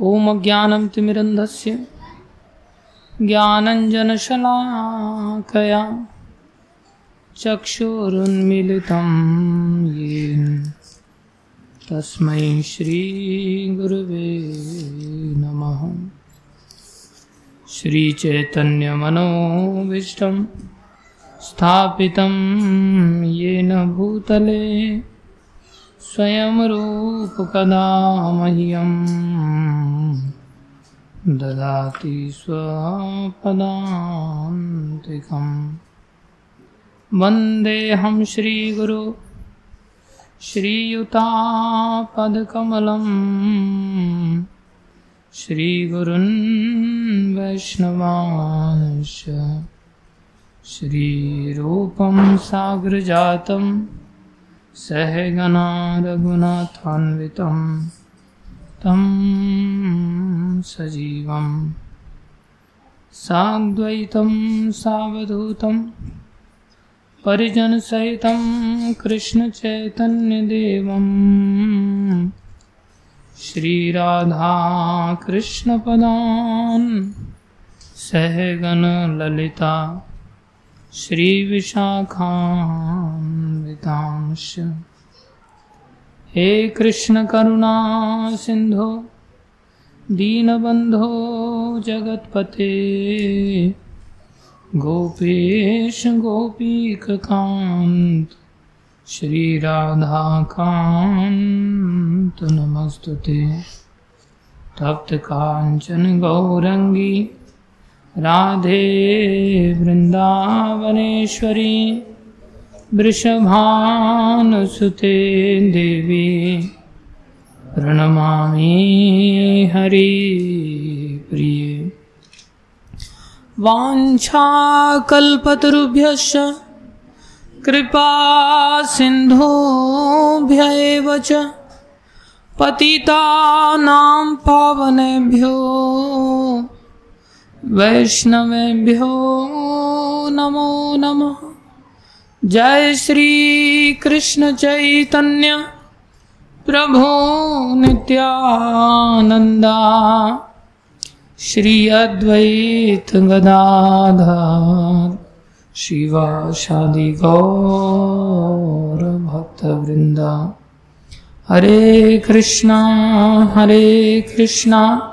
ॐ ज्ञानं तिमिरन्धस्य ज्ञानञ्जनशलाकया चक्षुरुन्मिलितं येन। तस्मै श्रीगुरुवे नमः। श्रीचैतन्यमनोभीष्टं स्थापितं येन भूतले स्वयं रूपकदा मह्यं ददाति स्वपदान्तिकम्। वन्देऽहं श्रीगुरु श्रीयुतापदकमलं श्रीगुरुन् वैष्णवांश। श्रीरूपं साग्रजातं सहगना रघुनाथान्वितं तं सजीवं साद्वैतं सावधूतं परिजनसहितं कृष्णचैतन्यदेवं श्रीराधाकृष्णपदान्। सहगणललिता। श्रीविशाखान्वितांश हे कृष्णकरुणा सिन्धो दीनबन्धो जगत्पते गोपेश गोपीककान्त श्रीराधाकान्त नमस्तु ते तप्तकाञ्चन गौरङ्गी राधे वृन्दावनेश्वरी वृषभानुसुते देवी प्रणमामि हरिप्रिये वाञ्छाकल्पतरुभ्यश्च कृपा सिन्धुभ्य च पतितानां पावनेभ्यो। वैष्णवेभ्यो नमो नमः। जय श्रीकृष्ण चैतन्य। प्रभो नित्यानन्दा। श्री अद्वैत गदाधर। शिवाशादि गौर भक्तवृंदा हरे कृष्णा हरे कृष्णा।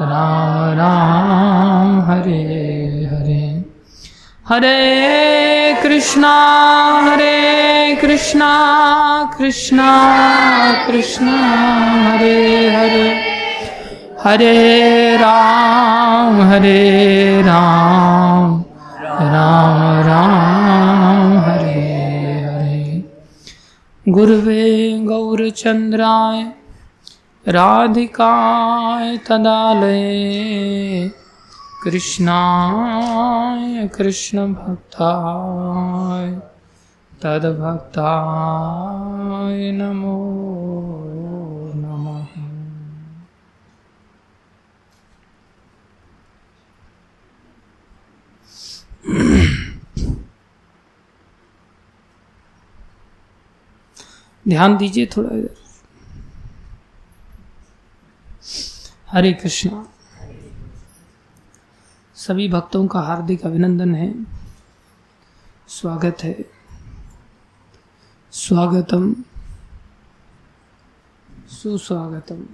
राम राम, हरे हरे। हरे कृष्णा हरे कृष्णा कृष्णा कृष्णा, हरे हरे। हरे राम हरे राम। राम राम, हरे हरे। गुरुवे गौरचन्द्राय राधिकाय तदालये कृष्णाय कृष्णभक्ताय तद्भक्ताय नमो नमः। ध्यान दीजिए थोड़ा इधर। हरे कृष्णा। सभी भक्तों का हार्दिक अभिनंदन है। स्वागत है। स्वागतम। सुस्वागतम।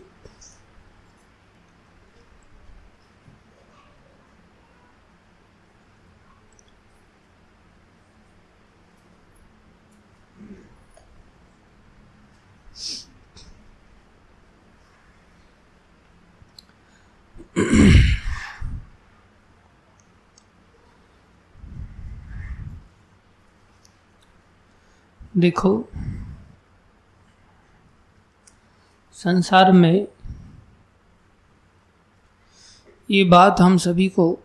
देखो, संसार में ये बात हम सभी को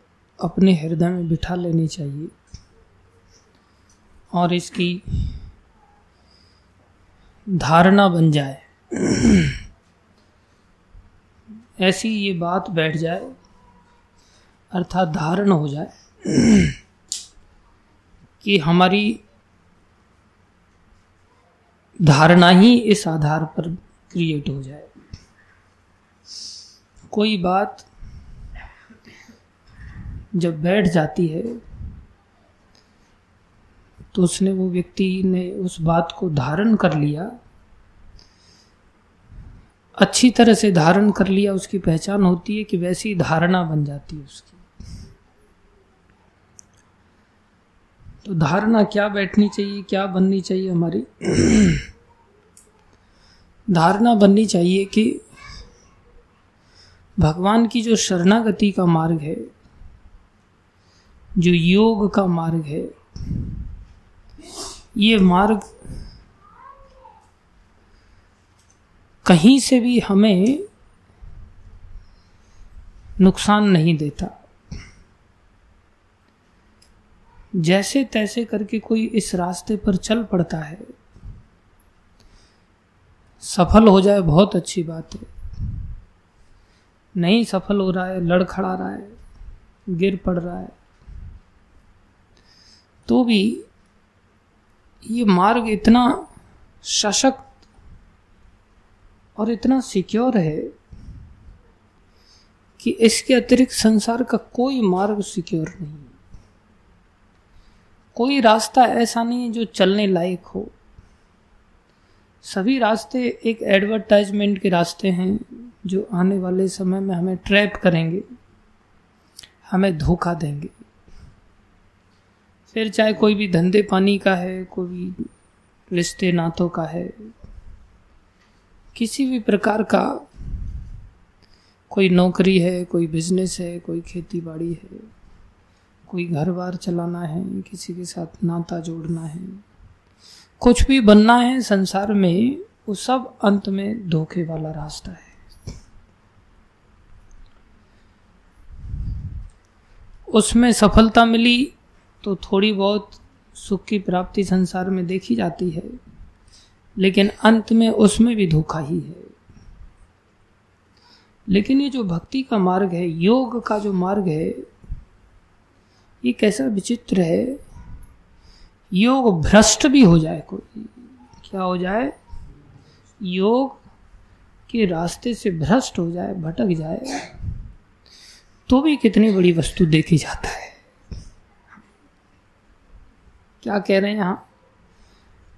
अपने हृदय में बिठा लेनी चाहिए। और इसकी धारणा बन जाए। ऐसी ये बात बैठ जाए, अर्थात धारण हो जाए, कि हमारी धारणा ही इस आधार पर क्रिएट हो जाए। कोई बात जब बैठ जाती है तो उसने, वो व्यक्ति ने उस बात को धारण कर लिया अच्छी तरह से धारण कर लिया, उसकी पहचान होती है कि वैसी धारणा बन जाती है उसकी। तो धारणा क्या बैठनी चाहिए, क्या बननी चाहिए हमारी? धारणा बननी चाहिए कि भगवान की जो शरणागति का मार्ग है, जो योग का मार्ग है, ये मार्ग कहीं से भी हमें नुकसान नहीं देता। जैसे तैसे करके कोई इस रास्ते पर चल पड़ता है, सफल हो जाए बहुत अच्छी बात है। नहीं सफल हो रहा है, लड़खड़ा रहा है, गिर पड़ रहा है तो भी ये मार्ग इतना सशक्त और इतना सिक्योर है कि इसके अतिरिक्त संसार का कोई मार्ग सिक्योर नहीं कोई रास्ता ऐसा नहीं है जो चलने लायक हो। सभी रास्ते एक एडवर्टाइजमेंट के रास्ते हैं जो आने वाले समय में हमें ट्रैप करेंगे, हमें धोखा देंगे। फिर चाहे कोई भी धंधे पानी का है, कोई भी रिश्ते नातों का है किसी भी प्रकार का कोई नौकरी है, कोई बिज़नेस है, कोई खेती बाड़ी है, कोई घर बार चलाना है, किसी के साथ नाता जोड़ना है, कुछ भी बनना है संसार में, वो सब अंत में धोखे वाला रास्ता है। उसमें सफलता मिली तो थोड़ी बहुत सुख की प्राप्ति संसार में देखी जाती है। लेकिन अंत में उसमें भी धोखा ही है। लेकिन ये जो भक्ति का मार्ग है, योग का जो मार्ग है, ये कैसा विचित्र है? योग भ्रष्ट भी हो जाए कोई। क्या हो जाए? योग के रास्ते से भ्रष्ट हो जाए, भटक जाए तो भी कितनी बड़ी वस्तु देखी जाता है। क्या कह रहे हैं यहाँ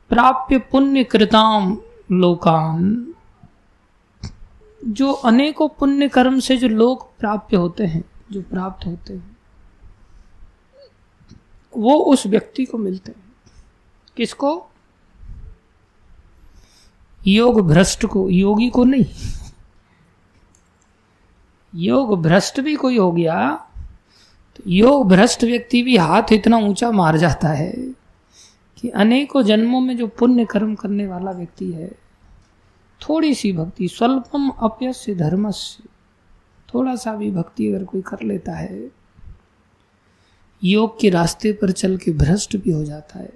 प्राप्य पुण्य कृताम लोकान। जो अनेकों पुण्य कर्म से जो लोग प्राप्य होते हैं, जो प्राप्त होते हैं, वो उस व्यक्ति को मिलते हैं। किसको? योग भ्रष्ट को, योगी को नहीं। योग भ्रष्ट भी कोई हो गया तो योग भ्रष्ट व्यक्ति भी हाथ इतना ऊँचा मार जाता है। कि अनेकों जन्मों में जो पुण्य कर्म करने वाला व्यक्ति है, थोड़ी सी भक्ति, स्वल्पम अपयस्य धर्मस्य, थोड़ा सा भी भक्ति अगर कोई कर लेता है, योग के रास्ते पर चल के भ्रष्ट भी हो जाता है।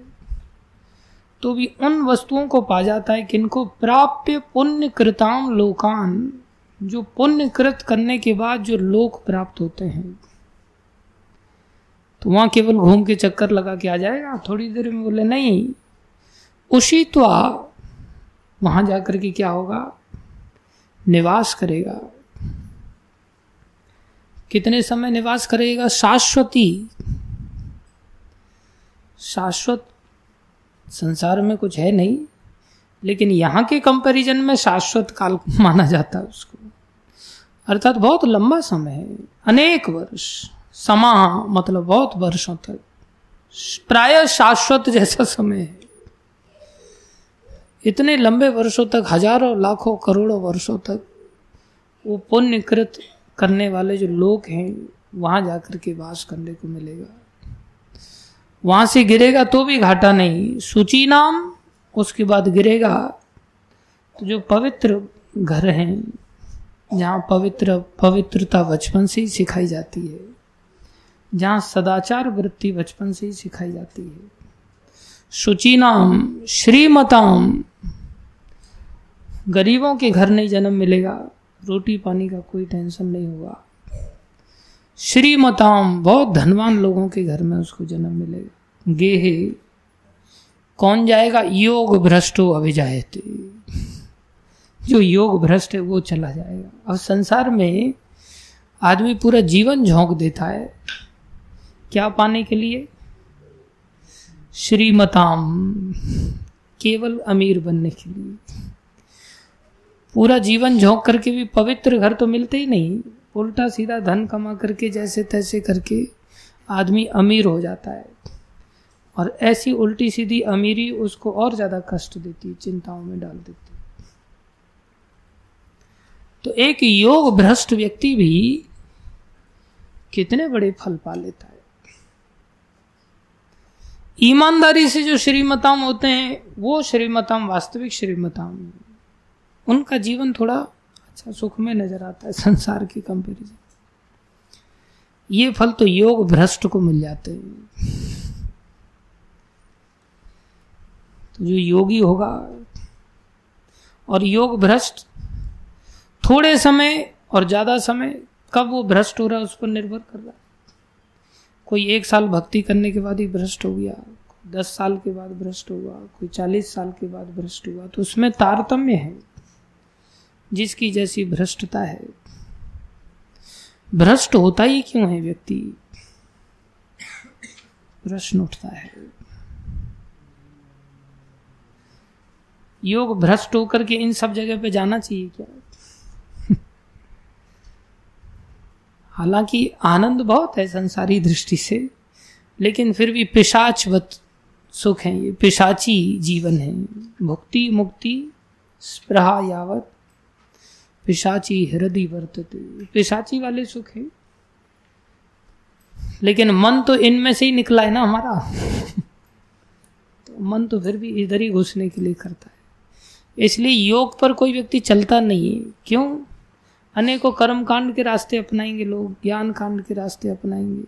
तो भी उन वस्तुओं को पा जाता है किनको प्राप्य पुण्य कृताम लोकान, जो पुण्य कृत करने के बाद जो लोक प्राप्त होते हैं। तो वहाँ केवल घूम के चक्कर लगा के आ जाएगा। थोड़ी देर में बोले, नहीं, उसी तो आ वहाँ जाकर के क्या होगा? निवास करेगा। कितने समय निवास करेगा? शाश्वती। शाश्वत संसार में कुछ है नहीं, लेकिन यहाँ के कंपैरिजन में शाश्वत काल माना जाता है उसको। अर्थात बहुत लंबा समय है, अनेक वर्ष। समा मतलब बहुत वर्षों तक। प्राय शाश्वत जैसा समय है। इतने लंबे वर्षों तक, हज़ारों, लाखों, करोड़ों वर्षों तक, वो पुण्यकृत करने वाले जो लोग हैं, वहाँ जाकर के वास करने को मिलेगा। वहाँ से गिरेगा तो भी घाटा नहीं। सूची नाम, उसके बाद गिरेगा। तो जो पवित्र घर हैं, जहाँ पवित्र, पवित्रता बचपन से ही सिखाई जाती है। जहाँ सदाचार वृत्ति बचपन से ही सिखाई जाती है। शुचिनाम, श्रीमताम। गरीबों के घर नहीं जन्म मिलेगा, रोटी पानी का कोई टेंशन नहीं होगा। श्रीमताम, बहुत धनवान लोगों के घर में उसको जन्म मिलेगा। गेहे, कौन जाएगा? योग भ्रष्टो अभिजायते। जो योग भ्रष्ट है, वो चला जाएगा। अब संसार में आदमी पूरा जीवन झोंक देता है। क्या पाने के लिए? श्रीमताम, केवल अमीर बनने के लिए। पूरा जीवन झोंक करके भी पवित्र घर तो मिलते ही नहीं। उल्टा सीधा धन कमा करके, जैसे तैसे करके आदमी अमीर हो जाता है। और ऐसी उल्टी सीधी अमीरी उसको और ज़्यादा कष्ट देती चिंताओं में डाल देती तो एक योग भ्रष्ट व्यक्ति भी कितने बड़े फल पा लेता है। ईमानदारी से जो श्रीमताम होते हैं, वो श्रीमताम, वास्तविक श्रीमताम, उनका जीवन थोड़ा अच्छा सुख में नज़र आता है संसार के कंपेरिजन ये फल तो योग भ्रष्ट को मिल जाते हैं। तो जो योगी होगा, और योग भ्रष्ट, थोड़े समय और ज़्यादा समय, कब वो भ्रष्ट हो रहा है उस पर निर्भर कर रहा है। कोई एक साल भक्ति करने के बाद ही भ्रष्ट हो गया, दस साल के बाद भ्रष्ट हुआ, कोई चालीस साल के बाद भ्रष्ट हुआ तो उसमें तारतम्य है, जिसकी जैसी भ्रष्टता है। भ्रष्ट होता ही क्यों है व्यक्ति? प्रश्न उठता है। योग भ्रष्ट होकर के इन सब जगह पे जाना चाहिए क्या? हालाँकि आनंद बहुत है संसारी दृष्टि से, लेकिन फिर भी पिशाचवत सुख है, ये पिशाची जीवन है। भुक्ति मुक्ति स्प्रहा यावत, पिशाची हृदय वर्तते। पिशाची वाले सुख है। लेकिन मन तो इनमें से ही निकला है ना हमारा। तो मन तो फिर भी इधर ही घुसने के लिए करता है। इसलिए योग पर कोई व्यक्ति चलता नहीं है। क्यों? अनेकों कर्म कांड के रास्ते अपनाएँगे लोग ज्ञान कांड के रास्ते अपनाएँगे।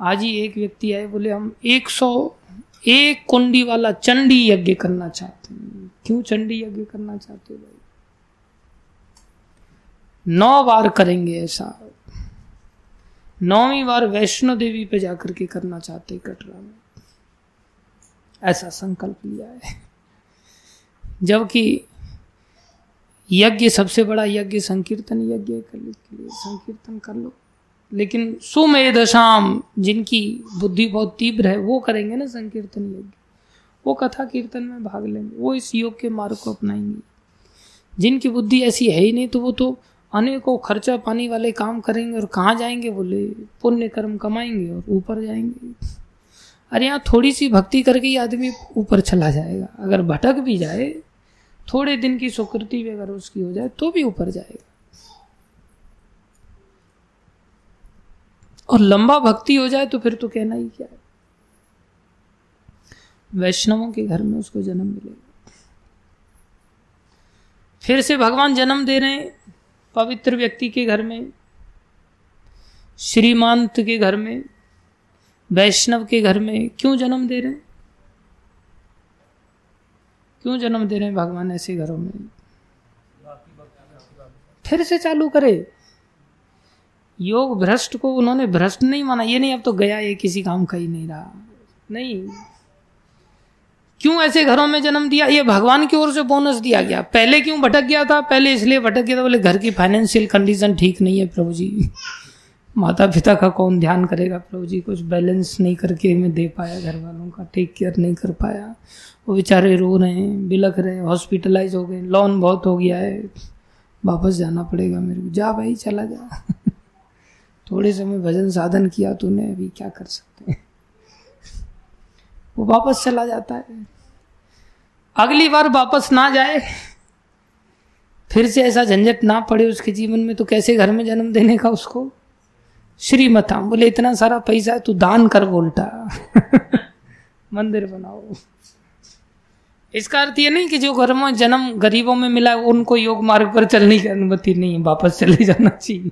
आज ही एक व्यक्ति आए, बोले, हम 100 एक कुंडी वाला चंडी यज्ञ करना चाहते हैं। क्यों चंडी यज्ञ करना चाहते हो भाई? नौ बार करेंगे ऐसा। नौवीं बार वैष्णो देवी पे जाकर के करना चाहते कटरा में। ऐसा संकल्प लिया है। जबकि यज्ञ, सबसे बड़ा यज्ञ संकीर्तन, यज्ञ कर लिए संकीर्तन कर लो। लेकिन सुमेधशाम जिनकी बुद्धि बहुत तीव्र है, वो करेंगे ना संकीर्तन यज्ञ। वो कथा कीर्तन में भाग लेंगे। वो इस योग के मार्ग को अपनाएँगे। जिनकी बुद्धि ऐसी है ही नहीं तो वो तो अनेकों खर्चा पानी वाले काम करेंगे और कहाँ जाएँगे? बोले पुण्य कर्म कमाएँगे और ऊपर जाएँगे। अरे यहाँ थोड़ी सी भक्ति करके ही आदमी ऊपर चला जाएगा। अगर भटक भी जाए थोड़े दिन की सुकृति भी अगर उसकी हो जाए तो भी ऊपर जाएगा। और लंबा भक्ति हो जाए तो फिर तो कहना ही क्या है? वैष्णवों के घर में उसको जन्म मिलेगा। फिर से भगवान जन्म दे रहे हैं, पवित्र व्यक्ति के घर में, श्रीमांत के घर में, वैष्णव के घर में, क्यों जन्म दे रहे हैं? क्यों जन्म दे रहे हैं भगवान ऐसे घरों में? फिर से चालू करे। योग भ्रष्ट को उन्होंने भ्रष्ट नहीं माना। ये नहीं, अब तो गया ये, किसी काम का ही नहीं रहा। नहीं। क्यों ऐसे घरों में जन्म दिया? ये भगवान की ओर से बोनस दिया गया। पहले क्यों भटक गया था? पहले इसलिए भटक गया था, बोले घर की फाइनेंशियल कंडीशन ठीक नहीं है प्रभु जी। माता पिता का कौन ध्यान करेगा प्रभु जी? कुछ बैलेंस नहीं करके मैं दे पाया घर वालों का टेक केयर नहीं कर पाया। वो बेचारे रो रहे हैं, बिलख रहे हैं हॉस्पिटलाइज हो गए लोन बहुत हो गया है। वापस जाना पड़ेगा मेरे को। जा भाई, चला जा। थोड़े समय भजन साधन किया तूने, अभी क्या कर सकते हैं? वो वापस चला जाता है। अगली बार वापस ना जाए। फिर से ऐसा झंझट ना पड़े उसके जीवन में तो कैसे घर में जन्म देने का उसको? श्रीमता बोले, इतना सारा पैसा है, तू दान कर, बोलता। मंदिर बनाओ। इसका अर्थ ये नहीं कि जो घर में जन्म गरीबों में मिला उनको योग मार्ग पर चलने की अनुमति नहीं है, वापस चले जाना चाहिए।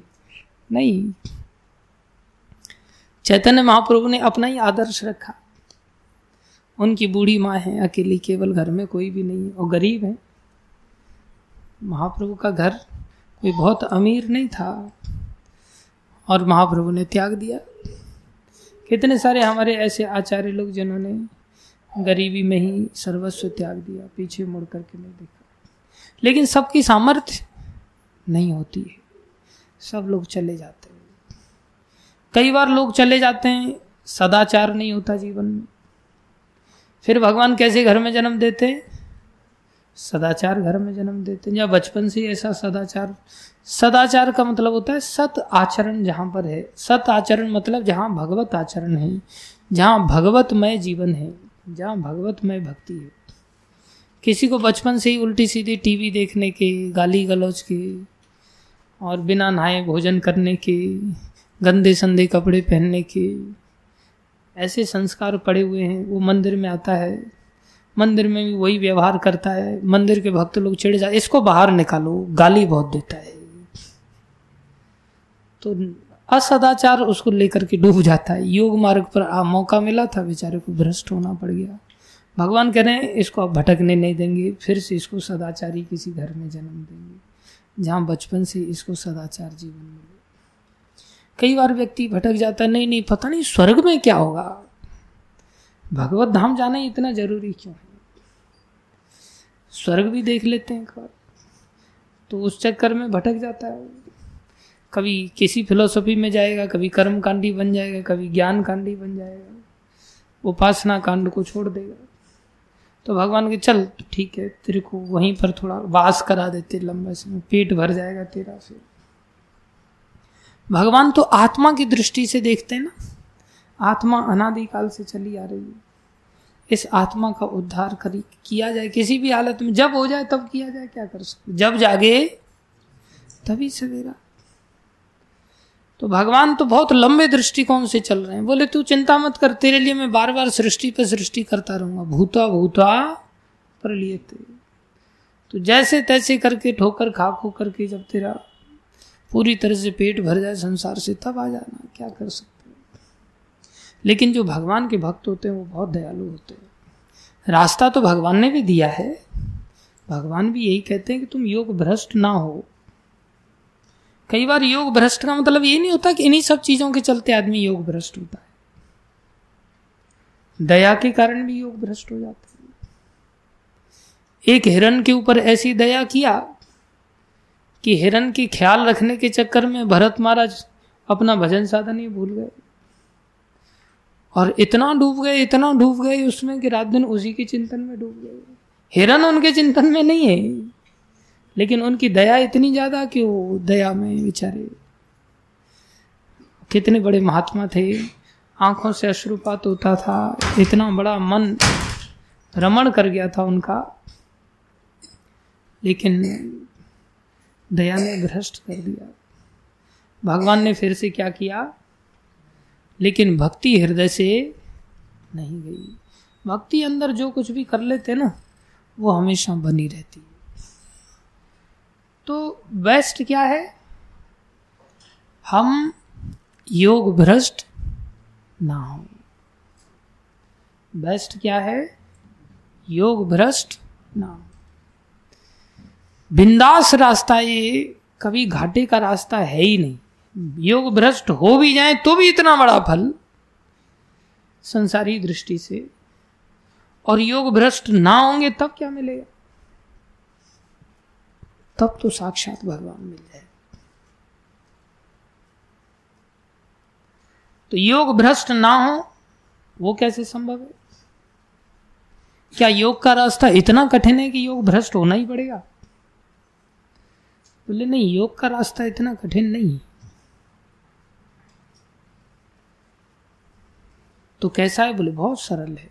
नहीं। चैतन्य महाप्रभु ने अपना ही आदर्श रखा। उनकी बूढ़ी माँ है, अकेली, केवल घर में कोई भी नहीं है, और गरीब है। महाप्रभु का घर कोई बहुत अमीर नहीं था, और महाप्रभु ने त्याग दिया। कितने सारे हमारे ऐसे आचार्य लोग, जिन्होंने गरीबी में ही सर्वस्व त्याग दिया, पीछे मुड़ करके नहीं देखा। लेकिन सबकी सामर्थ्य नहीं होती है। सब लोग चले जाते हैं। कई बार लोग चले जाते हैं, सदाचार नहीं होता जीवन में। फिर भगवान कैसे घर में जन्म देते हैं? सदाचार घर में जन्म देते हैं। या बचपन से ऐसा सदाचार। सदाचार का मतलब होता है सत आचरण जहाँ पर है। सत आचरण मतलब जहाँ भगवत आचरण है। जहाँ भगवतमय जीवन है। जहाँ भगवतमय भक्ति है। किसी को बचपन से ही उल्टी सीधी टीवी देखने के, गाली गलौज के, और बिना नहाए भोजन करने के, गंदे संदे कपड़े पहनने के, ऐसे संस्कार पड़े हुए हैं। वो मंदिर में आता है। मंदिर में भी वही व्यवहार करता है। मंदिर के भक्त लोग चिड़ जाते इसको बाहर निकालो। गाली बहुत देता है। तो असदाचार उसको लेकर के डूब जाता है। योग मार्ग पर आ, मौका मिला था बेचारे को भ्रष्ट होना पड़ गया। भगवान कह रहे हैं इसको आप भटकने नहीं देंगे फिर से इसको सदाचारी किसी घर में जन्म देंगे। जहाँ बचपन से इसको सदाचार जीवन मिले। कई बार व्यक्ति भटक जाता है नहीं नहीं पता नहीं स्वर्ग में क्या होगा। भगवत धाम जाना इतना ज़रूरी क्यों है? स्वर्ग भी देख लेते हैं एक बार। तो उस चक्कर में भटक जाता है। कभी किसी फिलोसफी में जाएगा, कभी कर्म कांडी बन जाएगा, कभी ज्ञान कांडी बन जाएगा। उपासना कांड को छोड़ देगा। तो भगवान के, चल, ठीक है, तेरे को वहीं पर थोड़ा वास करा देते लंबे समय पेट भर जाएगा तेरा से भगवान तो आत्मा की दृष्टि से देखते हैं ना। आत्मा अनादिकाल से चली आ रही है। इस आत्मा का उद्धार करी, किया जाए, किसी भी हालत में जब हो जाए, तब किया जाए, क्या कर सकते जब जागे, तभी सवेरा। तो भगवान तो बहुत लंबे दृष्टिकोण से चल रहे हैं। बोले, तू चिंता मत कर, तेरे लिए मैं बार बार सृष्टि पर सृष्टि करता रहूँगा। भूता भूता पर लिए तो जैसे तैसे करके, ठोकर खा खो करके जब तेरा पूरी तरह से पेट भर जाए संसार से, तब आ जाना, क्या कर सकते लेकिन जो भगवान के भक्त होते हैं, वो बहुत दयालु होते हैं। रास्ता तो भगवान ने भी दिया है। भगवान भी यही कहते हैं कि तुम योग भ्रष्ट ना हो। कई बार योग भ्रष्ट का मतलब ये नहीं होता कि इन्हीं सब चीज़ों के चलते आदमी योग भ्रष्ट होता है। दया के कारण भी योग भ्रष्ट हो जाता है। एक हिरन के ऊपर ऐसी दया किया कि हिरन की ख्याल रखने के चक्कर में भरत महाराज अपना भजन साधन ही भूल गए। और इतना डूब गए, इतना डूब गए उसमें कि रात दिन उसी के चिंतन में डूब गए। हिरन उनके चिंतन में नहीं है। लेकिन उनकी दया इतनी ज़्यादा कि वो दया में बेचारे कितने बड़े महात्मा थे। आँखों से अश्रुपात होता था। इतना बड़ा मन रमण कर गया था उनका। लेकिन दया ने भ्रष्ट कर दिया। भगवान ने फिर से क्या किया? लेकिन भक्ति हृदय से नहीं गई। भक्ति अंदर जो कुछ भी कर लेते ना, वो हमेशा बनी रहती। तो बेस्ट क्या है? हम योग भ्रष्ट ना हो। बेस्ट क्या है? योग भ्रष्ट ना हो। बिंदास रास्ता ये, कभी घाटे का रास्ता है ही नहीं। योग भ्रष्ट हो भी जाए तो भी इतना बड़ा फल संसारी दृष्टि से। और योग भ्रष्ट ना होंगे तब क्या मिलेगा? तब तो साक्षात भगवान मिल जाए। तो योग भ्रष्ट ना हो, वो कैसे संभव है? क्या योग का रास्ता इतना कठिन है कि योग भ्रष्ट होना ही पड़ेगा? बोले, नहीं, योग का रास्ता इतना कठिन नहीं। तो कैसा है? बोले, बहुत सरल है।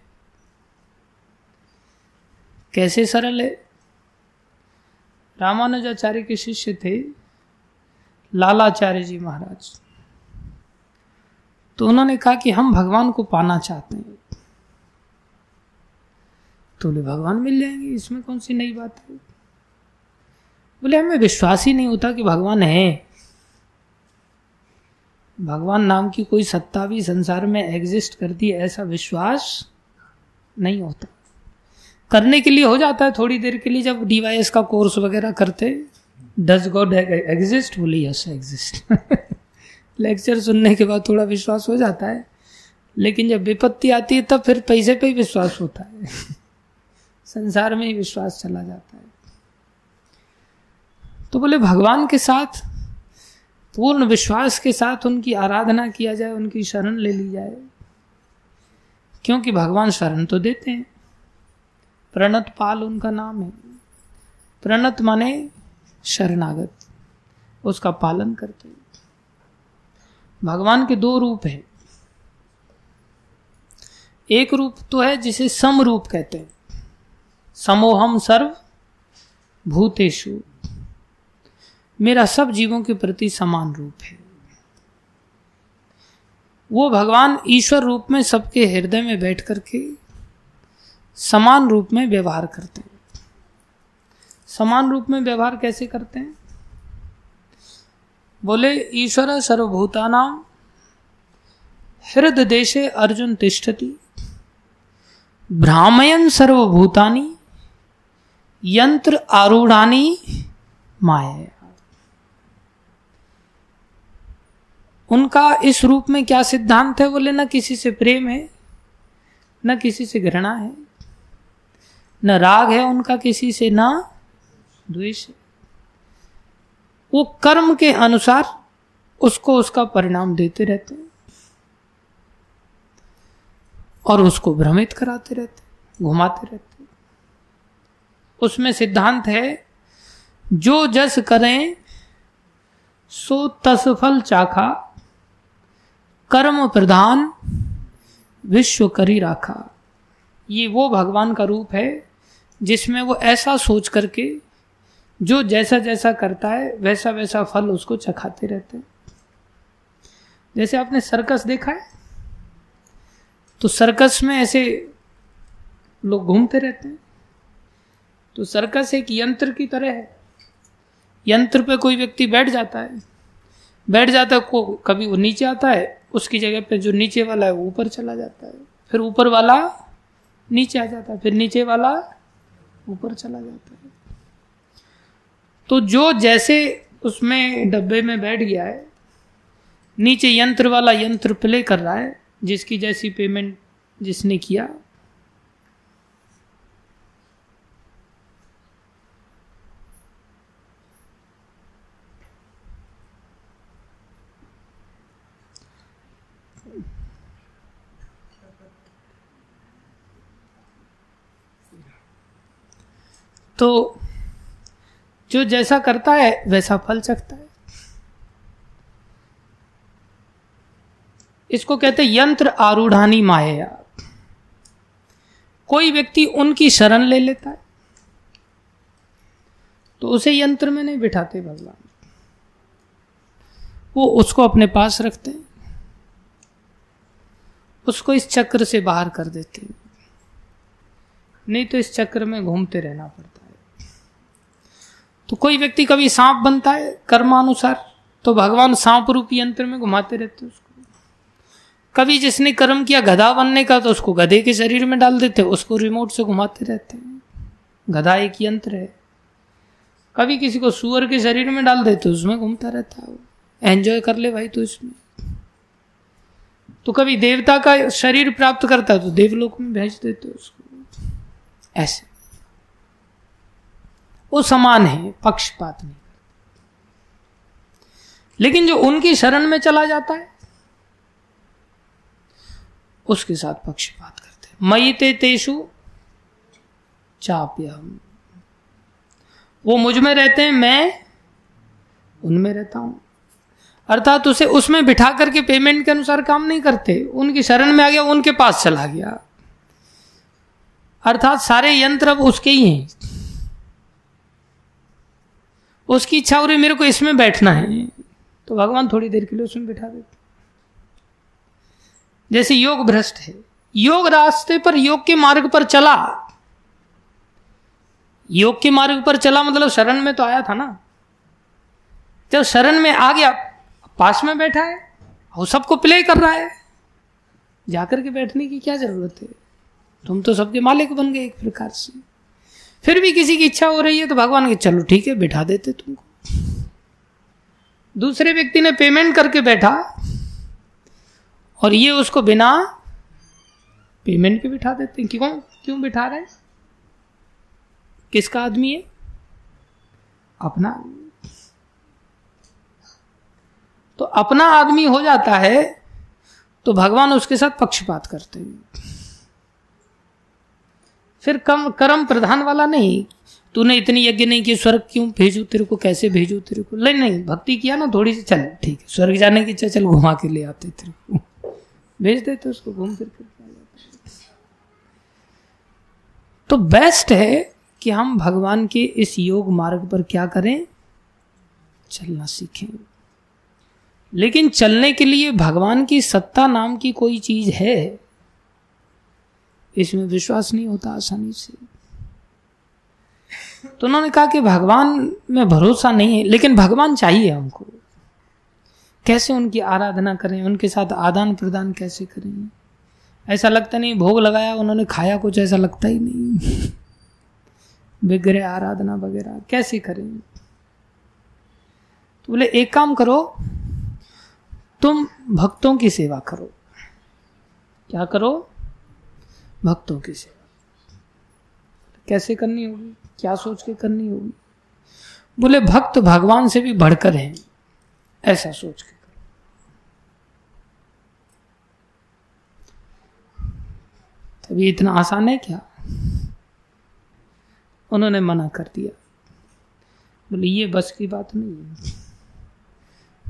कैसे सरल है? रामानुजाचार्य के शिष्य थे लालाचार्य जी महाराज। तो उन्होंने कहा कि हम भगवान को पाना चाहते हैं। तो बोले, भगवान मिल जाएँगे, इसमें कौन सी नई बात है? बोले, हमें विश्वास ही नहीं होता कि भगवान है। भगवान नाम की कोई सत्ता भी संसार में एग्जिस्ट करती है ऐसा विश्वास नहीं होता। करने के लिए हो जाता है थोड़ी देर के लिए जब डीवाईएस का कोर्स वगैरह करते डज गॉड एग्जिस्ट बोले यस एग्जिस्ट लेक्चर सुनने के बाद थोड़ा विश्वास हो जाता है। लेकिन जब विपत्ति आती है, तब फिर पैसे पे ही विश्वास होता है। संसार में ही विश्वास चला जाता है। तो बोले, भगवान के साथ, पूर्ण विश्वास के साथ उनकी आराधना किया जाए, उनकी शरण ले ली जाए। क्योंकि भगवान शरण तो देते हैं। प्रणत पाल उनका नाम है। प्रणत माने शरणागत। उसका पालन करते हैं। भगवान के दो रूप हैं। एक रूप तो है जिसे सम रूप कहते हैं। समोहम सर्व भूतेशु मेरा सब जीवों के प्रति समान रूप है। वो भगवान ईश्वर रूप में सबके हृदय में बैठ करके समान रूप में व्यवहार करते हैं। समान रूप में व्यवहार कैसे करते हैं? बोले, ईश्वर सर्वभूताना हृदय देशे अर्जुन तिष्ठति भ्रामयन सर्वभूतानी, यंत्र आरूढ़ानी माया। उनका इस रूप में क्या सिद्धांत है बोले, न किसी से प्रेम है, न किसी से घृणा है। न राग है उनका किसी से, ना द्वेष वो कर्म के अनुसार उसको उसका परिणाम देते रहते हैं और उसको भ्रमित कराते रहते घुमाते रहते उसमें सिद्धांत है, जो जस करें, सो तसफल चाखा, कर्म प्रधान, विश्व करी राखा। ये वो भगवान का रूप है जिसमें वो ऐसा सोच करके जो जैसा जैसा करता है, वैसा वैसा फल उसको चखाते रहते हैं। जैसे आपने सर्कस देखा है तो सर्कस में ऐसे लोग घूमते रहते हैं। तो सर्कस एक यंत्र की तरह है। यंत्र पे कोई व्यक्ति बैठ जाता है, बैठ जाता है को कभी वो नीचे आता है, उसकी जगह पे जो नीचे वाला है वो ऊपर चला जाता है। फिर ऊपर वाला नीचे आ जाता है, फिर नीचे वाला ऊपर चला जाता है। तो जो जैसे उसमें डब्बे में बैठ गया है, नीचे यंत्र वाला यंत्र प्ले कर रहा है, जिसकी जैसी पेमेंट जिसने किया तो जो जैसा करता है, वैसा फल चखता है। इसको कहते यंत्र आरूढ़ानी माया। कोई व्यक्ति उनकी शरण ले लेता है तो उसे यंत्र में नहीं बिठाते भगवान। वो उसको अपने पास रखते हैं, उसको इस चक्र से बाहर कर देते हैं। नहीं तो इस चक्र में घूमते रहना पड़ता तो कोई व्यक्ति कभी सांप बनता है कर्मानुसार तो भगवान सांप रूपी यंत्र में घुमाते रहते उसको। कभी जिसने कर्म किया गधा बनने का तो उसको गधे के शरीर में डाल देते उसको रिमोट से घुमाते रहते हैं। गधा एक यंत्र है। कभी किसी को सुअर के शरीर में डाल देते उसमें घूमता रहता है एंजॉय कर ले भाई तो इसमें। तो कभी देवता का शरीर प्राप्त करता है तो देवलोक में भेज देते उसको। ऐसे। वो समान है, पक्षपात नहीं। लेकिन जो उनकी शरण में चला जाता है, उसके साथ पक्षपात करते मई ते तेषु चाप्य वो मुझमें रहते हैं, मैं उनमें रहता हूँ। अर्थात उसे उसमें बिठा करके पेमेंट के अनुसार काम नहीं करते। उनकी शरण में आ गया, उनके पास चला गया। अर्थात सारे यंत्र अब उसके ही हैं। उसकी इच्छा हो रही मेरे को इसमें बैठना है। तो भगवान थोड़ी देर के लिए उसमें बैठा देते जैसे योग भ्रष्ट है। योग रास्ते पर योग के मार्ग पर चला। योग के मार्ग पर चला मतलब शरण में तो आया था ना। जब शरण में आ गया, पास में बैठा है वो सबको प्ले कर रहा है। जाकर के बैठने की क्या ज़रूरत है? तुम तो सबके मालिक बन गए एक प्रकार से। फिर भी किसी की इच्छा हो रही है तो भगवान के, चलो ठीक है, बिठा देते तुमको। दूसरे व्यक्ति ने पेमेंट करके बैठा और ये उसको बिना पेमेंट के बिठा देते क्यों क्यों बिठा रहे किसका आदमी है? अपना। तो अपना आदमी हो जाता है तो भगवान उसके साथ पक्षपात करते हैं। फिर कम, कर्म प्रधान वाला नहीं। तूने इतनी यज्ञ नहीं की, स्वर्ग क्यों भेजू तेरे को? कैसे भेजू तेरे को? नहीं नहीं, भक्ति किया ना, थोड़ी सी, चल, ठीक है। स्वर्ग जाने की चल, घुमा के ले आते तेरे को। भेज देते उसको, घूम फिर फिर तो बेस्ट है कि हम भगवान के इस योग मार्ग पर क्या करें? चलना सीखें। लेकिन चलने के लिए भगवान की सत्ता नाम की कोई चीज़ है? इसमें विश्वास नहीं होता आसानी से। तो उन्होंने कहा कि भगवान में भरोसा नहीं है, लेकिन भगवान चाहिए हमको। कैसे उनकी आराधना करें? उनके साथ आदान प्रदान कैसे करें? ऐसा लगता नहीं, भोग लगाया, उन्होंने खाया, कुछ ऐसा लगता ही नहीं। विग्रह आराधना वगैरह, कैसे करें? तो बोले, एक काम करो, तुम भक्तों की सेवा करो। क्या करो? भक्तों की सेवा कैसे करनी होगी? क्या सोच के करनी होगी? बोले, भक्त भगवान से भी बढ़कर हैं। ऐसा सोच के तभी इतना आसान है क्या? उन्होंने मना कर दिया। बोले, ये बस की बात नहीं है।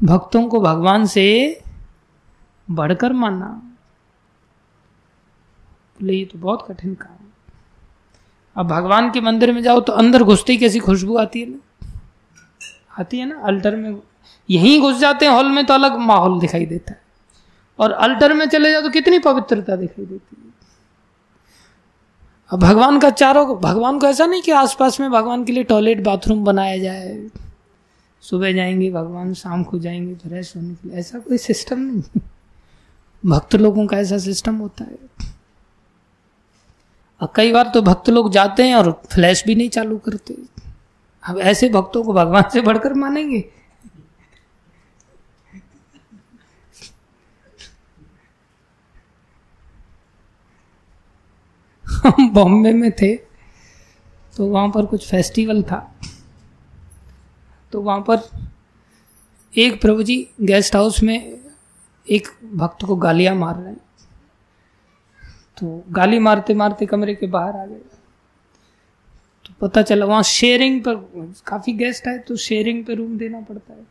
भक्तों को भगवान से बढ़कर मानना। बोले ये तो बहुत कठिन काम है। अब भगवान के मंदिर में जाओ तो अंदर घुसते ही कैसी खुशबू आती है ना? आती है ना अल्टर में यहीं घुस जाते हैं हॉल में तो अलग माहौल दिखाई देता है। और अल्टर में चले जाओ तो कितनी पवित्रता दिखाई देती है। अब भगवान का चारों, भगवान को ऐसा नहीं कि आसपास में भगवान के लिए टॉयलेट बाथरूम बनाया जाए। सुबह जाएँगे, भगवान शाम को जाएँगे फ्रेश होने के लिए। ऐसा कोई सिस्टम नहीं। भक्त लोगों का ऐसा सिस्टम होता है। और कई बार तो भक्त लोग जाते हैं और फ्लैश भी नहीं चालू करते। अब ऐसे भक्तों को भगवान से बढ़कर मानेंगे? हम बॉम्बे में थे तो वहाँ पर कुछ फेस्टिवल था। तो वहाँ पर एक प्रभु जी गेस्ट हाउस में एक भक्त को गालियाँ मार रहे हैं। तो गाली मारते मारते कमरे के बाहर आ गए। तो पता चला वहाँ शेयरिंग पर, काफ़ी गेस्ट आए तो शेयरिंग पे रूम देना पड़ता है।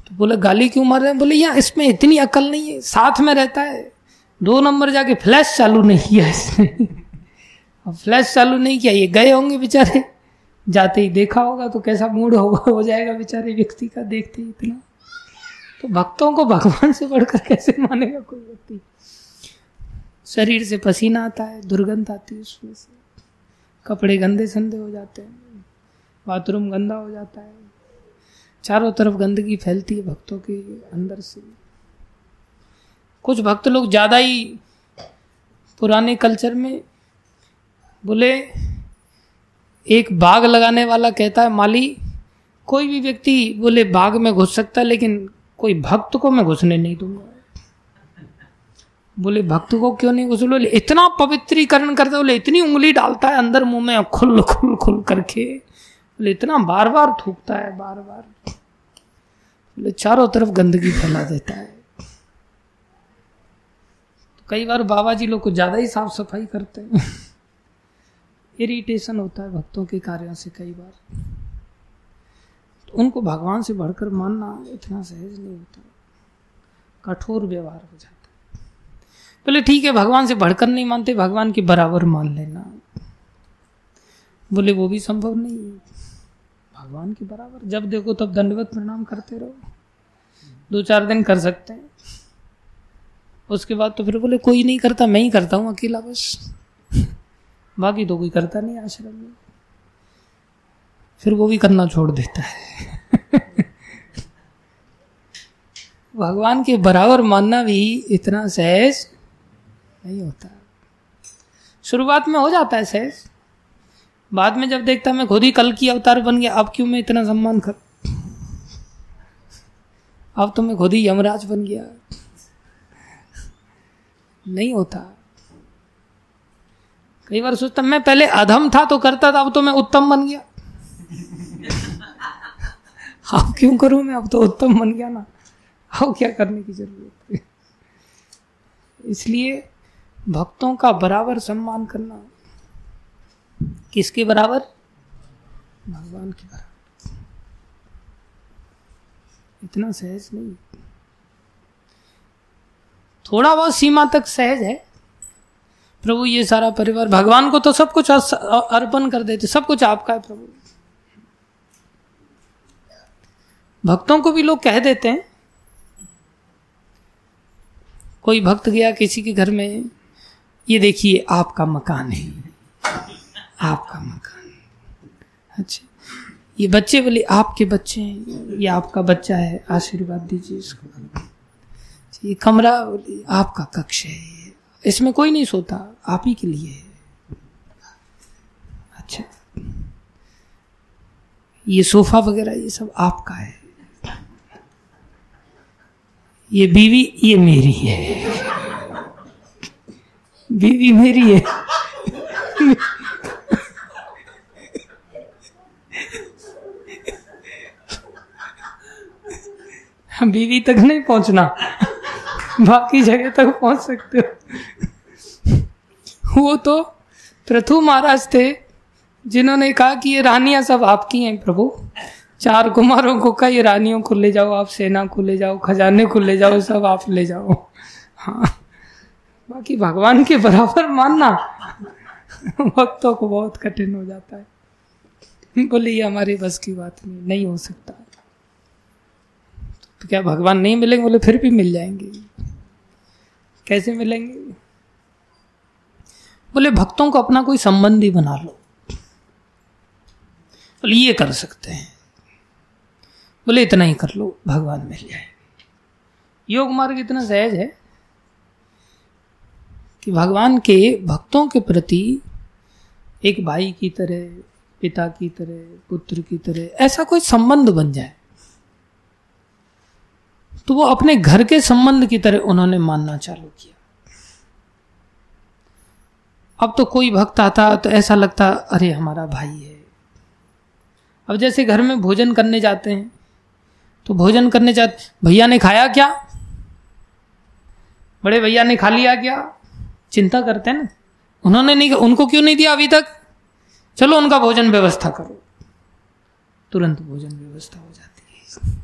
तो बोले, गाली क्यों मार रहे हैं? बोले यहाँ इसमें इतनी अकल नहीं है, साथ में रहता है। दो नंबर जाके फ्लैश चालू नहीं किया इसने। फ्लैश चालू नहीं किया, ये गए होंगे बेचारे। जाते ही देखा होगा तो कैसा मूड होगा हो जाएगा बेचारे व्यक्ति का, देखते ही इतना। तो भक्तों को भगवान से बढ़कर कैसे मानेगा कोई व्यक्ति? शरीर से पसीना आता है, दुर्गंध आती है उसमें से। कपड़े गंदे संदे हो जाते हैं। बाथरूम गंदा हो जाता है। चारों तरफ़ गंदगी फैलती है भक्तों के अंदर से। कुछ भक्त लोग ज़्यादा ही पुराने कल्चर में बोले, एक बाग लगाने वाला कहता है, माली, कोई भी व्यक्ति बोले, बाग में घुस सकता है, लेकिन कोई भक्त को मैं घुसने नहीं दूँगा। बोले, भक्त को क्यों नहीं घुस बोले, इतना पवित्रीकरण करते बोले, इतनी उंगली डालता है अंदर मुँह में, खुल खुल खुल करके। बोले, इतना बार बार थूकता है बार बार बोले, चारों तरफ़ गंदगी फैला देता है। तो कई बार बाबा जी लोग को ज़्यादा ही साफ़ सफ़ाई करते हैं। इरिटेशन होता है भक्तों के कार्यों से कई बार। तो उनको भगवान से बढ़कर मानना इतना सहज नहीं होता। कठोर व्यवहार हो जाता बोले, ठीक है, भगवान से बढ़कर नहीं मानते, भगवान के बराबर मान लेना। बोले, वो भी संभव नहीं है। भगवान के बराबर। जब देखो तब दंडवत प्रणाम करते रहो। दो चार दिन कर सकते हैं। उसके बाद तो फिर बोले, कोई नहीं करता, मैं ही करता हूँ अकेला बस। बाकी तो कोई करता नहीं आश्रम में। फिर वो भी करना छोड़ देता है। भगवान के बराबर मानना भी इतना सहज नहीं होता शुरुआत में हो जाता है सहज बाद में जब देखता मैं खुद ही कल की अवतार बन गया, अब क्यों मैं इतना सम्मान कर? अब तो मैं खुद ही यमराज बन गया। नहीं होता। कई बार सोचता, मैं पहले अधम था तो करता था, अब तो मैं उत्तम बन गया। अब क्यों करूँ मैं? अब तो उत्तम बन गया ना। अब क्या करने की ज़रूरत है? इसलिए भक्तों का बराबर सम्मान करना। किसके बराबर? भगवान के बराबर। इतना सहज नहीं। थोड़ा बहुत सीमा तक सहज है। प्रभु, ये सारा परिवार भगवान को तो सब कुछ अर्पण कर देते, सब कुछ आपका है प्रभु। भक्तों को भी लोग कह देते हैं। कोई भक्त गया किसी के घर में ये देखिए, आपका मकान है। आपका मकान। अच्छा। ये बच्चे बोले, आपके बच्चे हैं? ये आपका बच्चा है, आशीर्वाद दीजिए इसको। ये कमरा आपका कक्ष है। इसमें कोई नहीं सोता, आप ही के लिए है। अच्छा। ये सोफा वगैरह, ये सब आपका है। ये बीवी, ये मेरी है। बीवी मेरी है। बीवी तक नहीं पहुँचना। बाकी जगह तक पहुँच सकते हो। वो तो प्रथु महाराज थे, जिन्होंने कहा कि ये रानियाँ सब आपकी हैं प्रभु। चार कुमारों को कहा, ये रानियों को ले जाओ, आप सेना को ले जाओ, खजाने को ले जाओ, सब आप ले जाओ। हाँ। बाकी भगवान के बराबर मानना भक्तों को बहुत कठिन हो जाता है। बोले ये हमारी बस की बात नहीं नहीं हो सकता। तो क्या भगवान नहीं मिलेंगे, बोले फिर भी मिल जाएँगे। कैसे मिलेंगे? बोले भक्तों को अपना कोई संबंध ही बना लो। बोले ये कर सकते हैं। बोले इतना ही कर लो, भगवान मिल जाए। योग मार्ग इतना सहज है। कि भगवान के भक्तों के प्रति एक भाई की तरह, पिता की तरह, पुत्र की तरह ऐसा कोई संबंध बन जाए तो वो अपने घर के संबंध की तरह उन्होंने मानना चालू किया। अब तो कोई भक्त आता तो ऐसा लगता, अरे, हमारा भाई है। अब जैसे घर में भोजन करने जाते हैं तो भोजन करने जाते, भैया ने खाया क्या? बड़े भैया ने खा लिया क्या? चिंता करते हैं ना? उन्होंने नहीं, उनको क्यों नहीं दिया अभी तक? चलो उनका भोजन व्यवस्था करो। तुरंत भोजन व्यवस्था हो जाती है।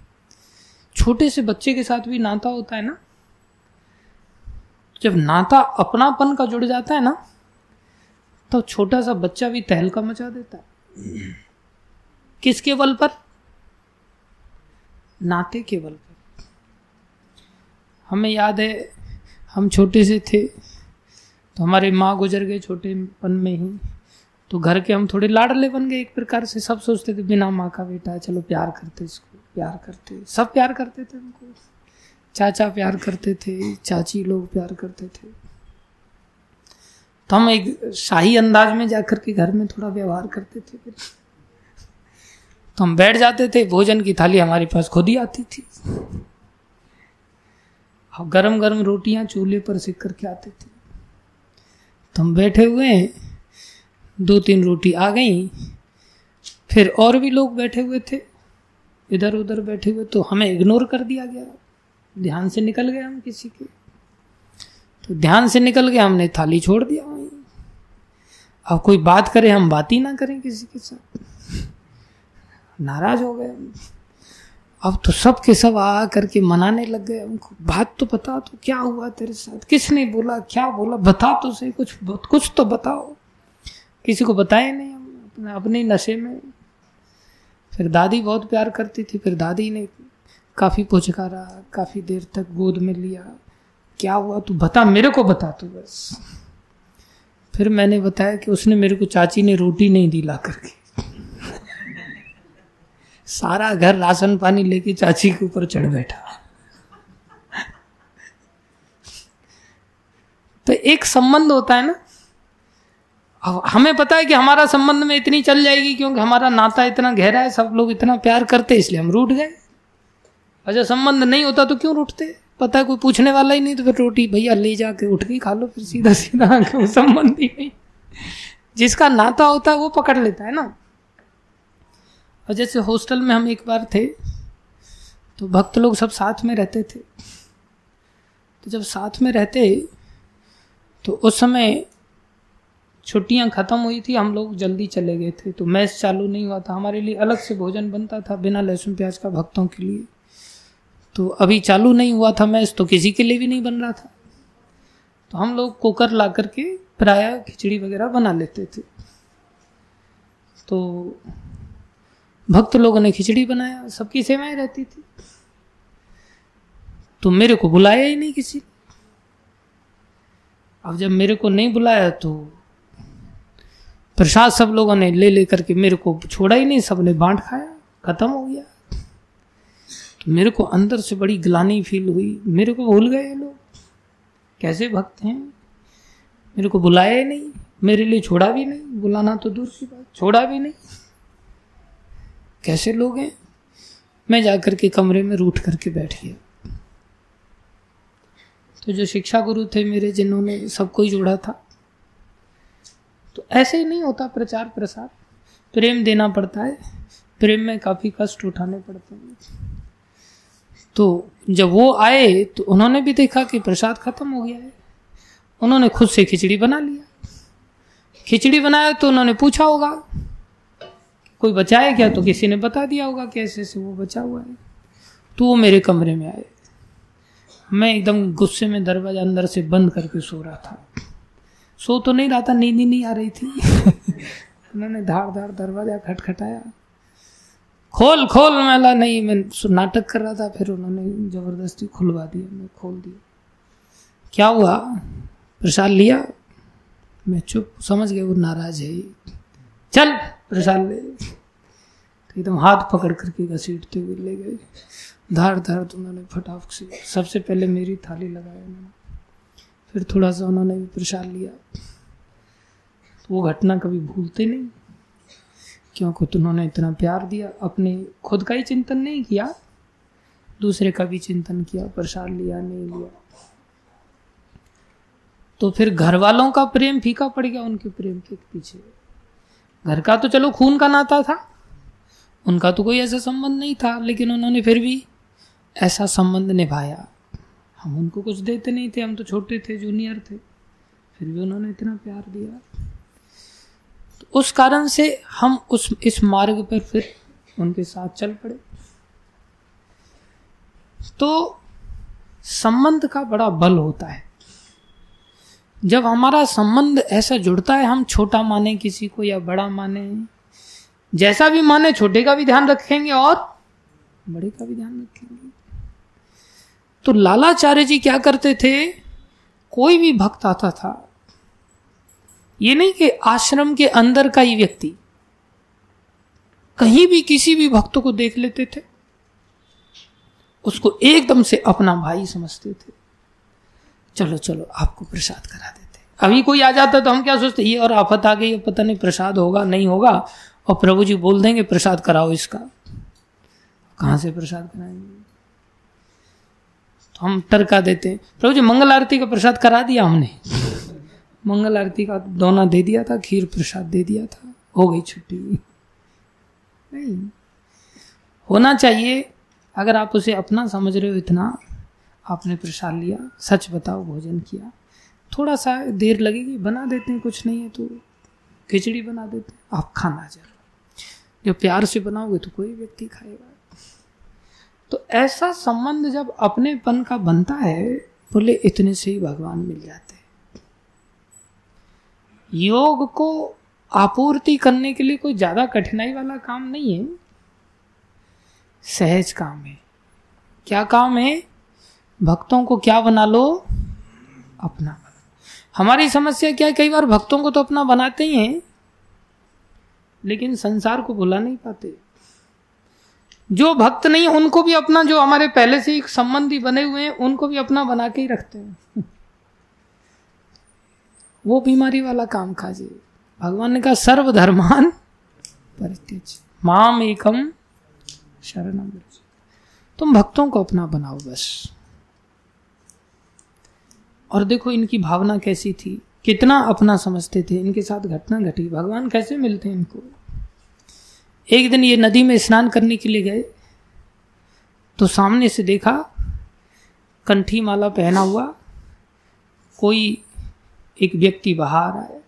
छोटे से बच्चे के साथ भी नाता होता है ना? जब नाता अपनापन का जुड़ जाता है ना तो छोटा सा बच्चा भी तहलका मचा देता है। किसके बल पर? नाते के बल पर। हमें याद है, हम छोटे से थे तो हमारे माँ गुजर गए छोटेपन में ही। तो घर के हम थोड़े लाडले बन गए एक प्रकार से। सब सोचते थे, बिना माँ का बेटा है चलो प्यार करते इसको, प्यार करते। सब प्यार करते थे उनको चाचा प्यार करते थे, चाची लोग प्यार करते थे। तो हम एक शाही अंदाज में जाकर के घर में थोड़ा व्यवहार करते थे फिर। तो हम बैठ जाते थे, भोजन की थाली हमारे पास खुद ही आती थी। और गरम गरम रोटियाँ चूल्हे पर सिक करके आते थे। तो हम बैठे हुए हैं। दो तीन रोटी आ गई। फिर और भी लोग बैठे हुए थे। इधर उधर बैठे हुए तो हमें इग्नोर कर दिया गया। ध्यान से निकल गए हम किसी के। तो ध्यान से निकल गए, हमने थाली छोड़ दिया। वहीं अब कोई बात करे, हम बात ही ना करें किसी के साथ। नाराज़ हो गए अब तो सब के सब आ करके मनाने लग गए उनको। बात तो बता तो क्या हुआ तेरे साथ? किसने बोला? क्या बोला? बता तो सही कुछ कुछ तो बताओ। किसी को बताए नहीं हम, अपने अपने नशे में। फिर दादी बहुत प्यार करती थी, फिर दादी ने काफ़ी पुचकारा, काफ़ी देर तक गोद में लिया। क्या हुआ? तू बता, मेरे को बता तू बस। फिर मैंने बताया कि उसने मेरे को चाची ने रोटी नहीं दी ला करके। सारा घर राशन पानी लेके चाची के ऊपर चढ़ बैठा। तो एक संबंध होता है ना? अब हमें पता है कि हमारा संबंध में इतनी चल जाएगी क्योंकि हमारा नाता इतना गहरा है, सब लोग इतना प्यार करते इसलिए हम रूठ गए। अच्छा संबंध नहीं होता तो क्यों रूठते? पता है कोई पूछने वाला ही नहीं तो फिर रोटी भैया ले जाके उठ के खा लो, फिर सीधा सीधा संबंध ही नहीं। जिसका नाता होता है वो पकड़ लेता है ना? और जैसे हॉस्टल में हम एक बार थे तो भक्त लोग सब साथ में रहते थे। तो जब साथ में रहते तो उस समय छुट्टियाँ ख़त्म हुई थी, हम लोग जल्दी चले गए थे। तो मैच चालू नहीं हुआ था। हमारे लिए अलग से भोजन बनता था बिना लहसुन प्याज का भक्तों के लिए। तो अभी चालू नहीं हुआ था मैच तो किसी के लिए भी नहीं बन रहा था। तो हम लोग कुकर ला करके प्राय खिचड़ी वगैरह बना लेते थे। तो भक्त लोगों ने खिचड़ी बनाया, सबकी सेवाएँ रहती थी। तो मेरे को बुलाया ही नहीं किसी अब जब मेरे को नहीं बुलाया तो प्रसाद सब लोगों ने ले ले करके मेरे को छोड़ा ही नहीं, सबने बांट खाया, खत्म हो गया। तो मेरे को अंदर से बड़ी ग्लानी फील हुई। मेरे को भूल गए लोग। कैसे भक्त हैं? मेरे को बुलाया ही नहीं। मेरे लिए छोड़ा भी नहीं। बुलाना तो दूर की बात, छोड़ा भी नहीं। कैसे लोग हैं? मैं जाकर के कमरे में रूठ करके बैठ गया। तो जो शिक्षा गुरु थे मेरे, जिन्होंने सबको ही जोड़ा था। तो ऐसे ही नहीं होता प्रचार प्रसार। प्रेम देना पड़ता है। प्रेम में काफ़ी कष्ट उठाने पड़ते हैं। तो जब वो आए तो उन्होंने भी देखा कि प्रसाद खत्म हो गया है। उन्होंने खुद से खिचड़ी बना लिया। खिचड़ी बनाया तो उन्होंने पूछा होगा कोई बचाए क्या? तो किसी ने बता दिया होगा कैसे से वो बचा हुआ है। तो वो मेरे कमरे में आए। मैं एकदम गुस्से में दरवाज़ा अंदर से बंद करके सो रहा था। सो तो नहीं रहा था, नींद ही नहीं आ रही थी। उन्होंने धार धार दरवाज़ा खटखटाया। खोल खोल मैला नहीं, मैं नाटक कर रहा था, फिर उन्होंने ज़बरदस्ती खुलवा दिया, मैं खोल दिया। क्या हुआ? प्रसाद लिया। मैं चुप, समझ गया, वो नाराज़ है। चल। प्रसाद ले एकदम हाथ पकड़ करके घसीटते हुए ले गए। धार धार तो उन्होंने फटाफट से सबसे पहले मेरी थाली लगाया उन्होंने फिर थोड़ा सा उन्होंने भी प्रसाद लिया। तो वो घटना कभी भूलते नहीं। क्योंकि उन्होंने इतना प्यार दिया? अपने खुद का ही चिंतन नहीं किया। दूसरे का भी चिंतन किया, प्रसाद लिया, नहीं लिया। तो फिर घर वालों का प्रेम फीका पड़ गया, उनके प्रेम के पीछे। घर का तो चलो खून का नाता था। उनका तो कोई ऐसा संबंध नहीं था, लेकिन उन्होंने फिर भी ऐसा संबंध निभाया। हम उनको कुछ देते नहीं थे, हम तो छोटे थे जूनियर थे। फिर भी उन्होंने इतना प्यार दिया। तो उस कारण से हम उस, इस मार्ग पर फिर उनके साथ चल पड़े। तो संबंध का बड़ा बल होता है। जब हमारा संबंध ऐसा जुड़ता है, हम छोटा माने किसी को या बड़ा माने, जैसा भी माने, छोटे का भी ध्यान रखेंगे और बड़े का भी ध्यान रखेंगे। तो लालाचार्य जी क्या करते थे? कोई भी भक्त आता था। ये नहीं कि आश्रम के अंदर का ही व्यक्ति, कहीं भी किसी भी भक्त को देख लेते थे। उसको एकदम से अपना भाई समझते थे। चलो चलो, आपको प्रसाद करा देते अभी कोई आ जाता तो हम क्या सोचते ये और आफत आ गई, पता नहीं प्रसाद होगा, नहीं होगा, और प्रभु जी बोल देंगे, प्रसाद कराओ इसका। कहाँ से प्रसाद कराएँगे? तो हम टरका देते प्रभु जी, मंगल आरती का प्रसाद करा दिया हमने। मंगल आरती का दोना दे दिया था, खीर प्रसाद दे दिया था। हो गई छुट्टी। नहीं। होना चाहिए, अगर आप उसे अपना समझ रहे हो इतना आपने प्रसाद लिया, सच बताओ, भोजन किया। थोड़ा सा देर लगेगी, बना देते हैं, कुछ नहीं है तो खिचड़ी बना देते हैं। आप खाना ज़रूर जो प्यार से बनाओगे तो कोई व्यक्ति खाएगा। तो ऐसा संबंध जब अपनेपन का बनता है, बोले, इतने से ही भगवान मिल जाते हैं। योग को आपूर्ति करने के लिए कोई ज़्यादा कठिनाई वाला काम नहीं है। सहज काम है। क्या काम है? भक्तों को क्या बना लो? अपना। हमारी समस्या क्या है? कई बार भक्तों को तो अपना बनाते ही हैं, लेकिन संसार को भुला नहीं पाते। जो भक्त नहीं, उनको भी अपना, जो हमारे पहले से एक संबंधी बने हुए हैं, उनको भी अपना बना के ही रखते हैं। वो बीमारी वाला काम खाजे। भगवान ने कहा, सर्वधर्मान परित्यज माम एकम शरणम तुम भक्तों को अपना बनाओ बस। और देखो इनकी भावना कैसी थी। कितना अपना समझते थे। इनके साथ घटना घटी। भगवान कैसे मिलते इनको? एक दिन ये नदी में स्नान करने के लिए गए तो सामने से देखा, कंठी माला पहना हुआ, कोई एक व्यक्ति बाहर आया।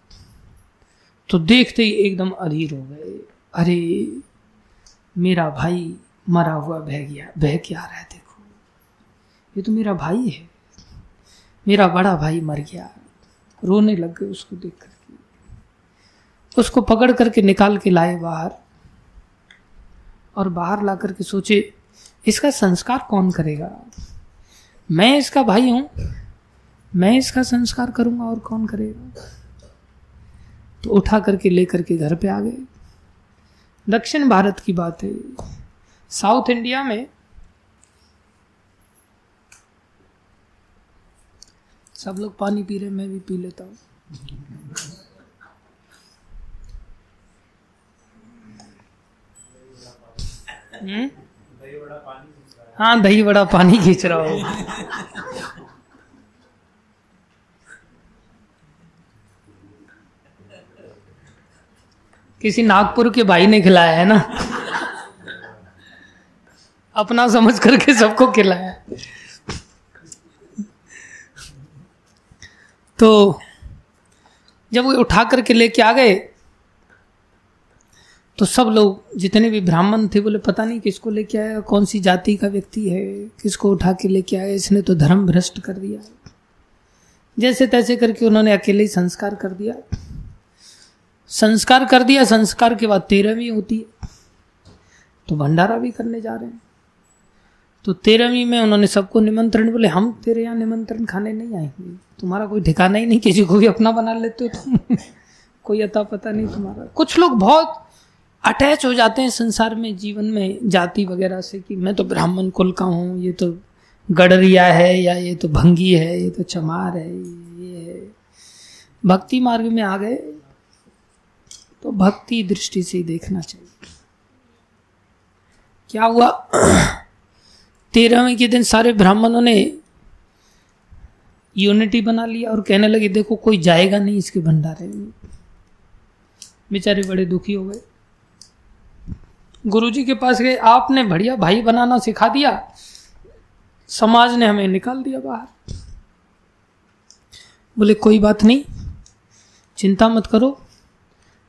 तो देखते ही एकदम अधीर हो गए। अरे, मेरा भाई मरा हुआ बह गया। बह क्या रहा है देखो। ये तो मेरा भाई है। मेरा बड़ा भाई मर गया। रोने लग गए उसको देख करके। उसको पकड़ करके निकाल के लाए बाहर। और बाहर ला करके सोचे, इसका संस्कार कौन करेगा? मैं इसका भाई हूँ। मैं इसका संस्कार करूँगा और कौन करेगा? तो उठा करके लेकर के घर पे आ गए। दक्षिण भारत की बात है। साउथ इंडिया में सब लोग पानी पी रहे मैं भी पी लेता हूँ। हम्म? हाँ दही बड़ा पानी खींच रहा हो। किसी नागपुर के भाई ने खिलाया है ना? अपना समझ करके सबको खिलाया तो जब वो उठा करके लेके आ गए तो सब लोग जितने भी ब्राह्मण थे, बोले, पता नहीं किसको लेके आया, कौन सी जाति का व्यक्ति है, किसको उठा के लेके आया, इसने तो धर्म भ्रष्ट कर दिया। जैसे तैसे करके उन्होंने अकेले ही संस्कार कर दिया। संस्कार कर दिया, संस्कार के बाद तेरहवीं होती है तो भंडारा भी करने जा रहे हैं। तो तेरहवीं में उन्होंने सबको निमंत्रण बोले, हम तेरे यहाँ निमंत्रण खाने नहीं आएँगे तुम्हारा कोई ठिकाना ही नहीं, किसी को भी अपना बना लेते हो तुम। कोई अता पता नहीं तुम्हारा। कुछ लोग बहुत अटैच हो जाते हैं संसार में, जीवन में, जाति वगैरह से कि मैं तो ब्राह्मण कुल का हूँ, ये तो गडरिया है या ये तो भंगी है, ये तो चमार है, ये है। भक्ति मार्ग में आ गए तो भक्ति दृष्टि से देखना चाहिए। क्या हुआ? तेरहवें के दिन सारे ब्राह्मणों ने यूनिटी बना लिया और कहने लगे, देखो, कोई जाएगा नहीं इसके भंडारे में. बेचारे बड़े दुखी हो गए। गुरुजी के पास गए, आपने बढ़िया भाई बनाना सिखा दिया। समाज ने हमें निकाल दिया बाहर। बोले, कोई बात नहीं, चिंता मत करो।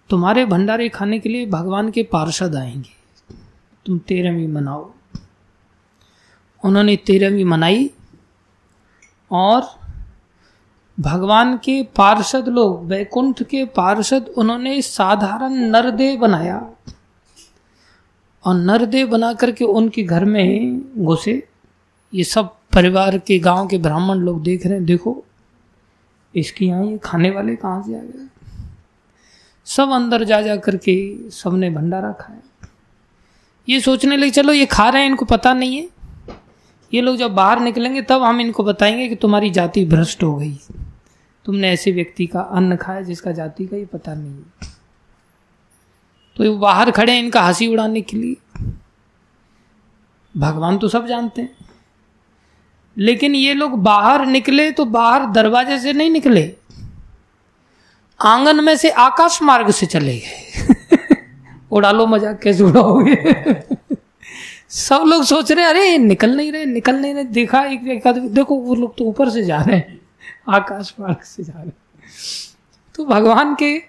तुम्हारे भंडारे खाने के लिए भगवान के पार्षद आएँगे। तुम तेरहवीं मनाओ। उन्होंने तेरहवीं मनाई और भगवान के पार्षद लोग, वैकुंठ के पार्षद, उन्होंने साधारण नरदेव बनाया। और नरदेव बना करके उनके घर में घुसे। ये सब परिवार के, गाँव के ब्राह्मण लोग देख रहे हैं, देखो, इसके यहाँ ये खाने वाले कहाँ से आ गए? सब अंदर जा जा करके सबने भंडारा खाया। ये सोचने लगे, चलो ये खा रहे हैं, इनको पता नहीं है। ये लोग जब बाहर निकलेंगे, तब हम इनको बताएँगे कि तुम्हारी जाति भ्रष्ट हो गई। तुमने ऐसे व्यक्ति का अन्न खाया जिसका जाति का ही पता नहीं है। तो ये बाहर खड़े हैं इनका हँसी उड़ाने के लिए। भगवान तो सब जानते हैं। लेकिन ये लोग बाहर निकले तो बाहर दरवाजे से नहीं निकले। आँगन में से आकाश मार्ग से चले गए। उड़ा लो मज़ाक कैसे उड़ाओगे? सब लोग सोच रहे अरे, निकल नहीं रहे, निकल नहीं रहे। देखा, एक एक देखो, वो लोग तो ऊपर से जा रहे हैं, आकाश मार्ग से जा रहे हैं। तो भगवान के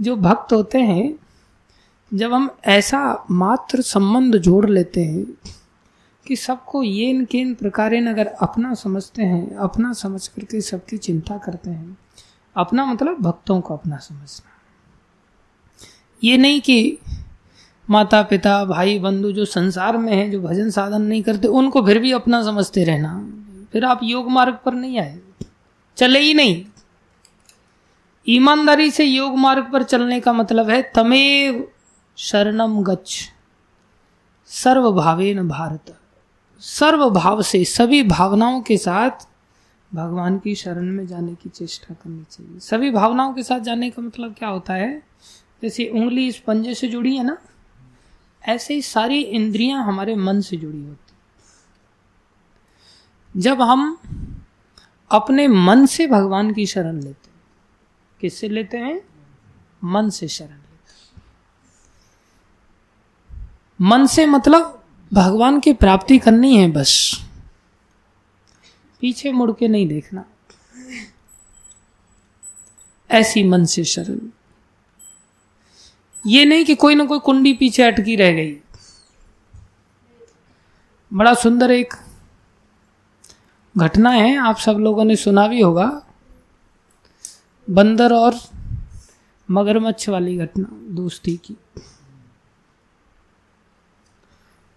जो भक्त होते हैं, जब हम ऐसा मात्र संबंध जोड़ लेते हैं कि सबको ये इन के इन प्रकार अगर अपना समझते हैं, अपना समझ करके सबकी चिंता करते हैं, अपना मतलब भक्तों को अपना समझना। ये नहीं कि माता पिता भाई बंधु जो संसार में हैं, जो भजन साधन नहीं करते, उनको फिर भी अपना समझते रहना। फिर आप योग मार्ग पर नहीं आए। चले ही नहीं। ईमानदारी से योग मार्ग पर चलने का मतलब है, तमेव शरणम गच्छ। सर्व भावेन भारत। सर्व भाव से, सभी भावनाओं के साथ भगवान की शरण में जाने की चेष्टा करनी चाहिए। सभी भावनाओं के साथ जाने का मतलब क्या होता है? जैसे उंगली इस पंजे से जुड़ी है ना ऐसे ही सारी इंद्रियाँ हमारे मन से जुड़ी होती जब हम अपने मन से भगवान की शरण लेते हैं, किससे लेते हैं? मन से शरण लेते मन से मतलब भगवान की प्राप्ति करनी है बस। पीछे मुड़ के नहीं देखना। ऐसी मन से शरण। ये नहीं कि कोई ना कोई कुंडी पीछे अटकी रह गई। बड़ा सुंदर एक घटना है, आप सब लोगों ने सुना भी होगा। बंदर और मगरमच्छ वाली घटना, दोस्ती की।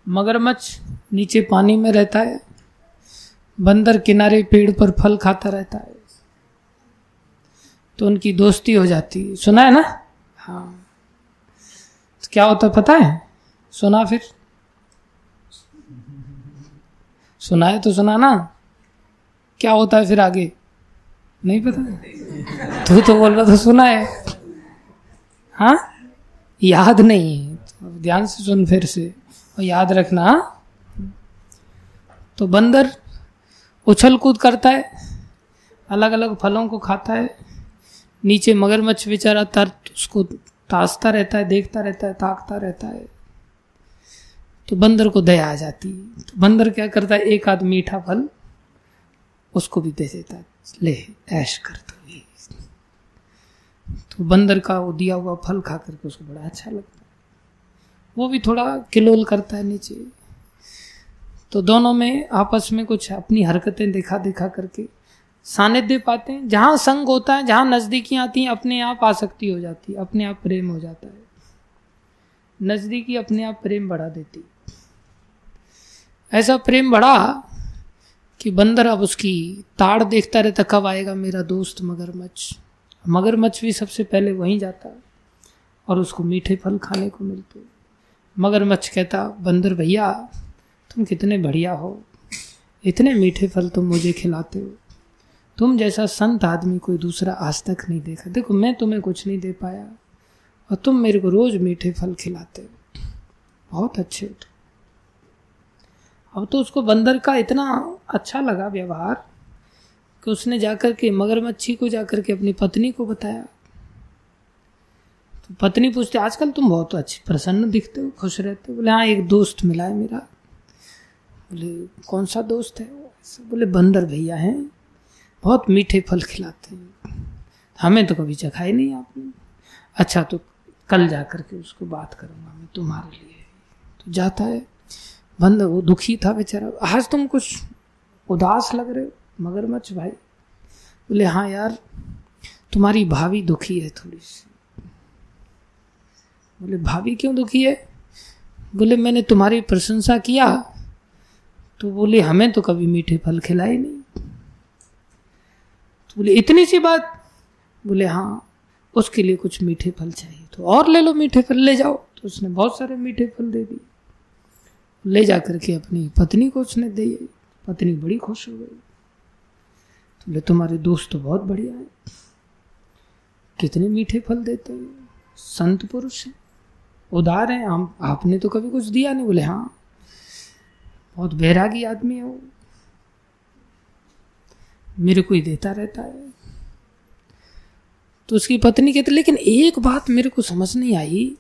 मगरमच्छ नीचे पानी में रहता है, बंदर किनारे पेड़ पर फल खाता रहता है तो उनकी दोस्ती हो जाती है। सुना है ना? हाँ। क्या होता है पता है? सुना फिर। सुना है तो सुना ना क्या होता है फिर आगे? नहीं पता। तू तो बोल रहा था सुना है? हाँ याद नहीं। है तो ध्यान से सुन फिर से। और याद रखना हाँ? तो बंदर उछल कूद करता है अलग अलग फलों को खाता है, नीचे मगरमच्छ बेचारा तर उसको ताजता रहता है, देखता रहता है, ताकता रहता है। तो बंदर को दया आ जाती है। तो बंदर क्या करता है, एक आध मीठा फल उसको भी दे देता है। ले, ऐश कर तो तो बंदर का वो दिया हुआ फल खा करके उसको बड़ा अच्छा लगता है। वो भी थोड़ा किलोल करता है नीचे। तो दोनों में आपस में कुछ अपनी हरकतें देखा देखा करके सानिध्य पाते हैं। जहाँ संग होता है, जहाँ नजदीकी आती हैं, अपने आप आसक्ति हो जाती है, अपने आप प्रेम हो जाता है। नजदीकी अपने आप प्रेम बढ़ा देती ऐसा प्रेम बढ़ा कि बंदर अब उसकी ताड़ देखता रहता, कब आएगा मेरा दोस्त मगरमच्छ? मगरमच्छ भी सबसे पहले वहीं जाता और उसको मीठे फल खाने को मिलते। मगरमच्छ कहता, बंदर भैया, तुम कितने बढ़िया हो। इतने मीठे फल तुम मुझे खिलाते हो। तुम जैसा संत आदमी कोई दूसरा आज तक नहीं देखा। देखो, मैं तुम्हें कुछ नहीं दे पाया और तुम मेरे को रोज मीठे फल खिलाते हो। बहुत अच्छे हो अब तो उसको बंदर का इतना अच्छा लगा व्यवहार कि उसने जाकर के मगरमच्छी को जाकर के अपनी पत्नी को बताया। तो पत्नी पूछते, आजकल तुम बहुत अच्छे, प्रसन्न दिखते हो, खुश रहते हो? बोले हाँ एक दोस्त मिला है मेरा। बोले, कौन सा दोस्त है? बोले, बंदर भैया हैं। बहुत मीठे फल खिलाते हैं। हमें तो कभी चखाए नहीं आपने। अच्छा तो कल जा कर के उसको बात करूँगा मैं तुम्हारे लिए। तो जाता है। बंद, वो दुखी था बेचारा। आज तुम कुछ उदास लग रहे हो? मगरमच्छ भाई। बोले हाँ यार, तुम्हारी भाभी दुखी है थोड़ी सी। बोले, भाभी क्यों दुखी है? बोले, मैंने तुम्हारी प्रशंसा किया। तो बोले, हमें तो कभी मीठे फल खिलाए नहीं। तो बोले, इतनी सी बात? बोले हाँ उसके लिए कुछ मीठे फल चाहिए तो और ले लो, मीठे फल ले जाओ। तो उसने बहुत सारे मीठे फल दे दिए। ले जा करके अपनी पत्नी को उसने दिए। पत्नी बड़ी खुश हो गई। तो बोले, तुम्हारे दोस्त तो बहुत बढ़िया है। कितने मीठे फल देते हैं? संत पुरुष हैं। उदार हैं। हम, आपने तो कभी कुछ दिया नहीं। बोले हाँ बहुत बैरागी आदमी है वो। मेरे को ही देता रहता है। तो उसकी पत्नी कहती, लेकिन एक बात मेरे को समझ नहीं आई।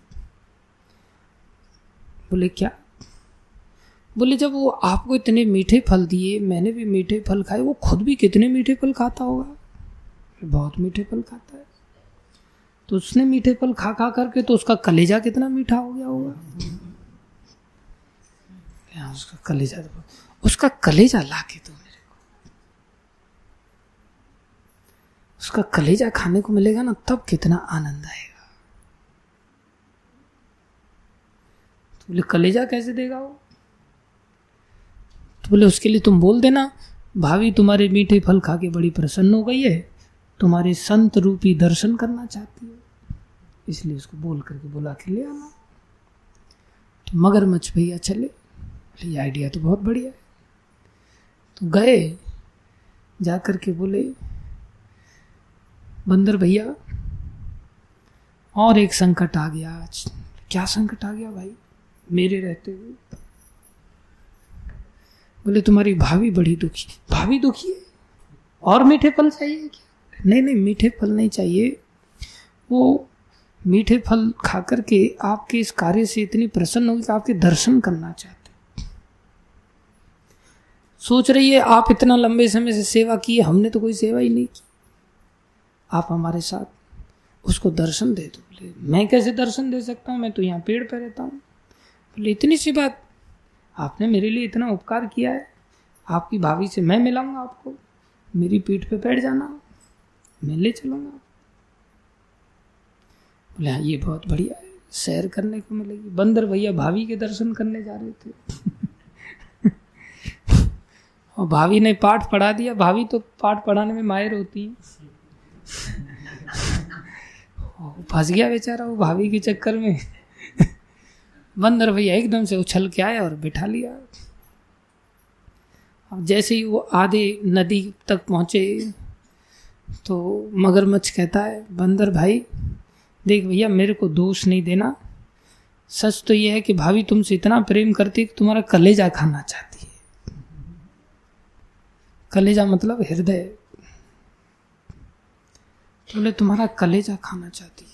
बोले, क्या? बोले, जब वो आपको इतने मीठे फल दिए, मैंने भी मीठे फल खाए, वो खुद भी कितने मीठे फल खाता होगा? बहुत मीठे फल खाता है। तो उसने मीठे फल खा खा करके तो उसका कलेजा कितना मीठा हो गया होगा। उसका कलेजा उसका कलेजा ला के दो मेरे को उसका कलेजा खाने को मिलेगा ना, तब कितना आनंद आएगा। तो बोले, कलेजा कैसे देगा वो? तो बोले, उसके लिए तुम बोल देना, भाभी तुम्हारे मीठे फल खा के बड़ी प्रसन्न हो गई है, तुम्हारे संत रूपी दर्शन करना चाहती है। इसलिए उसको बोल करके बुला के ले आना। तो मगरमच्छ भैया चले। ये आइडिया तो बहुत बढ़िया है। तो गए जा कर के बोले बंदर भैया, और एक संकट आ गया आज। क्या संकट आ गया भाई? मेरे रहते हुए। बोले, तुम्हारी भाभी बड़ी दुखी। भाभी दुखी है? और मीठे फल चाहिए क्या? नहीं नहीं, मीठे फल नहीं चाहिए। वो मीठे फल खा करके आपके इस कार्य से इतनी प्रसन्न होगी कि आपके दर्शन करना चाहते सोच रही है, आप इतना लंबे समय से सेवा की हमने तो कोई सेवा ही नहीं की। आप हमारे साथ, उसको दर्शन दे दो। बोले, मैं कैसे दर्शन दे सकता हूँ? मैं तो यहाँ पेड़ पर रहता हूँ। बोले, इतनी सी बात, आपने मेरे लिए इतना उपकार किया है। आपकी भाभी से मैं मिलाऊँगा आपको। मेरी पीठ पे बैठ जाना। मैं ले चलूँगा। बोले हाँ ये बहुत बढ़िया है। सैर करने को मिलेगी। बंदर भैया भाभी के दर्शन करने जा रहे थे। और भाभी ने पाठ पढ़ा दिया। भाभी तो पाठ पढ़ाने में माहिर होती है। फंस गया बेचारा, वो भाभी के चक्कर में। बंदर भैया एकदम से उछल के आया और बिठा लिया। अब जैसे ही वो आधे नदी तक पहुँचे तो मगरमच्छ कहता है, बंदर भाई, देख भैया, मेरे को दोष नहीं देना। सच तो यह है कि भाभी तुमसे इतना प्रेम करती कि तुम्हारा कलेजा खाना चाहती है। कलेजा मतलब हृदय। बोले तुम्हारा कलेजा खाना चाहती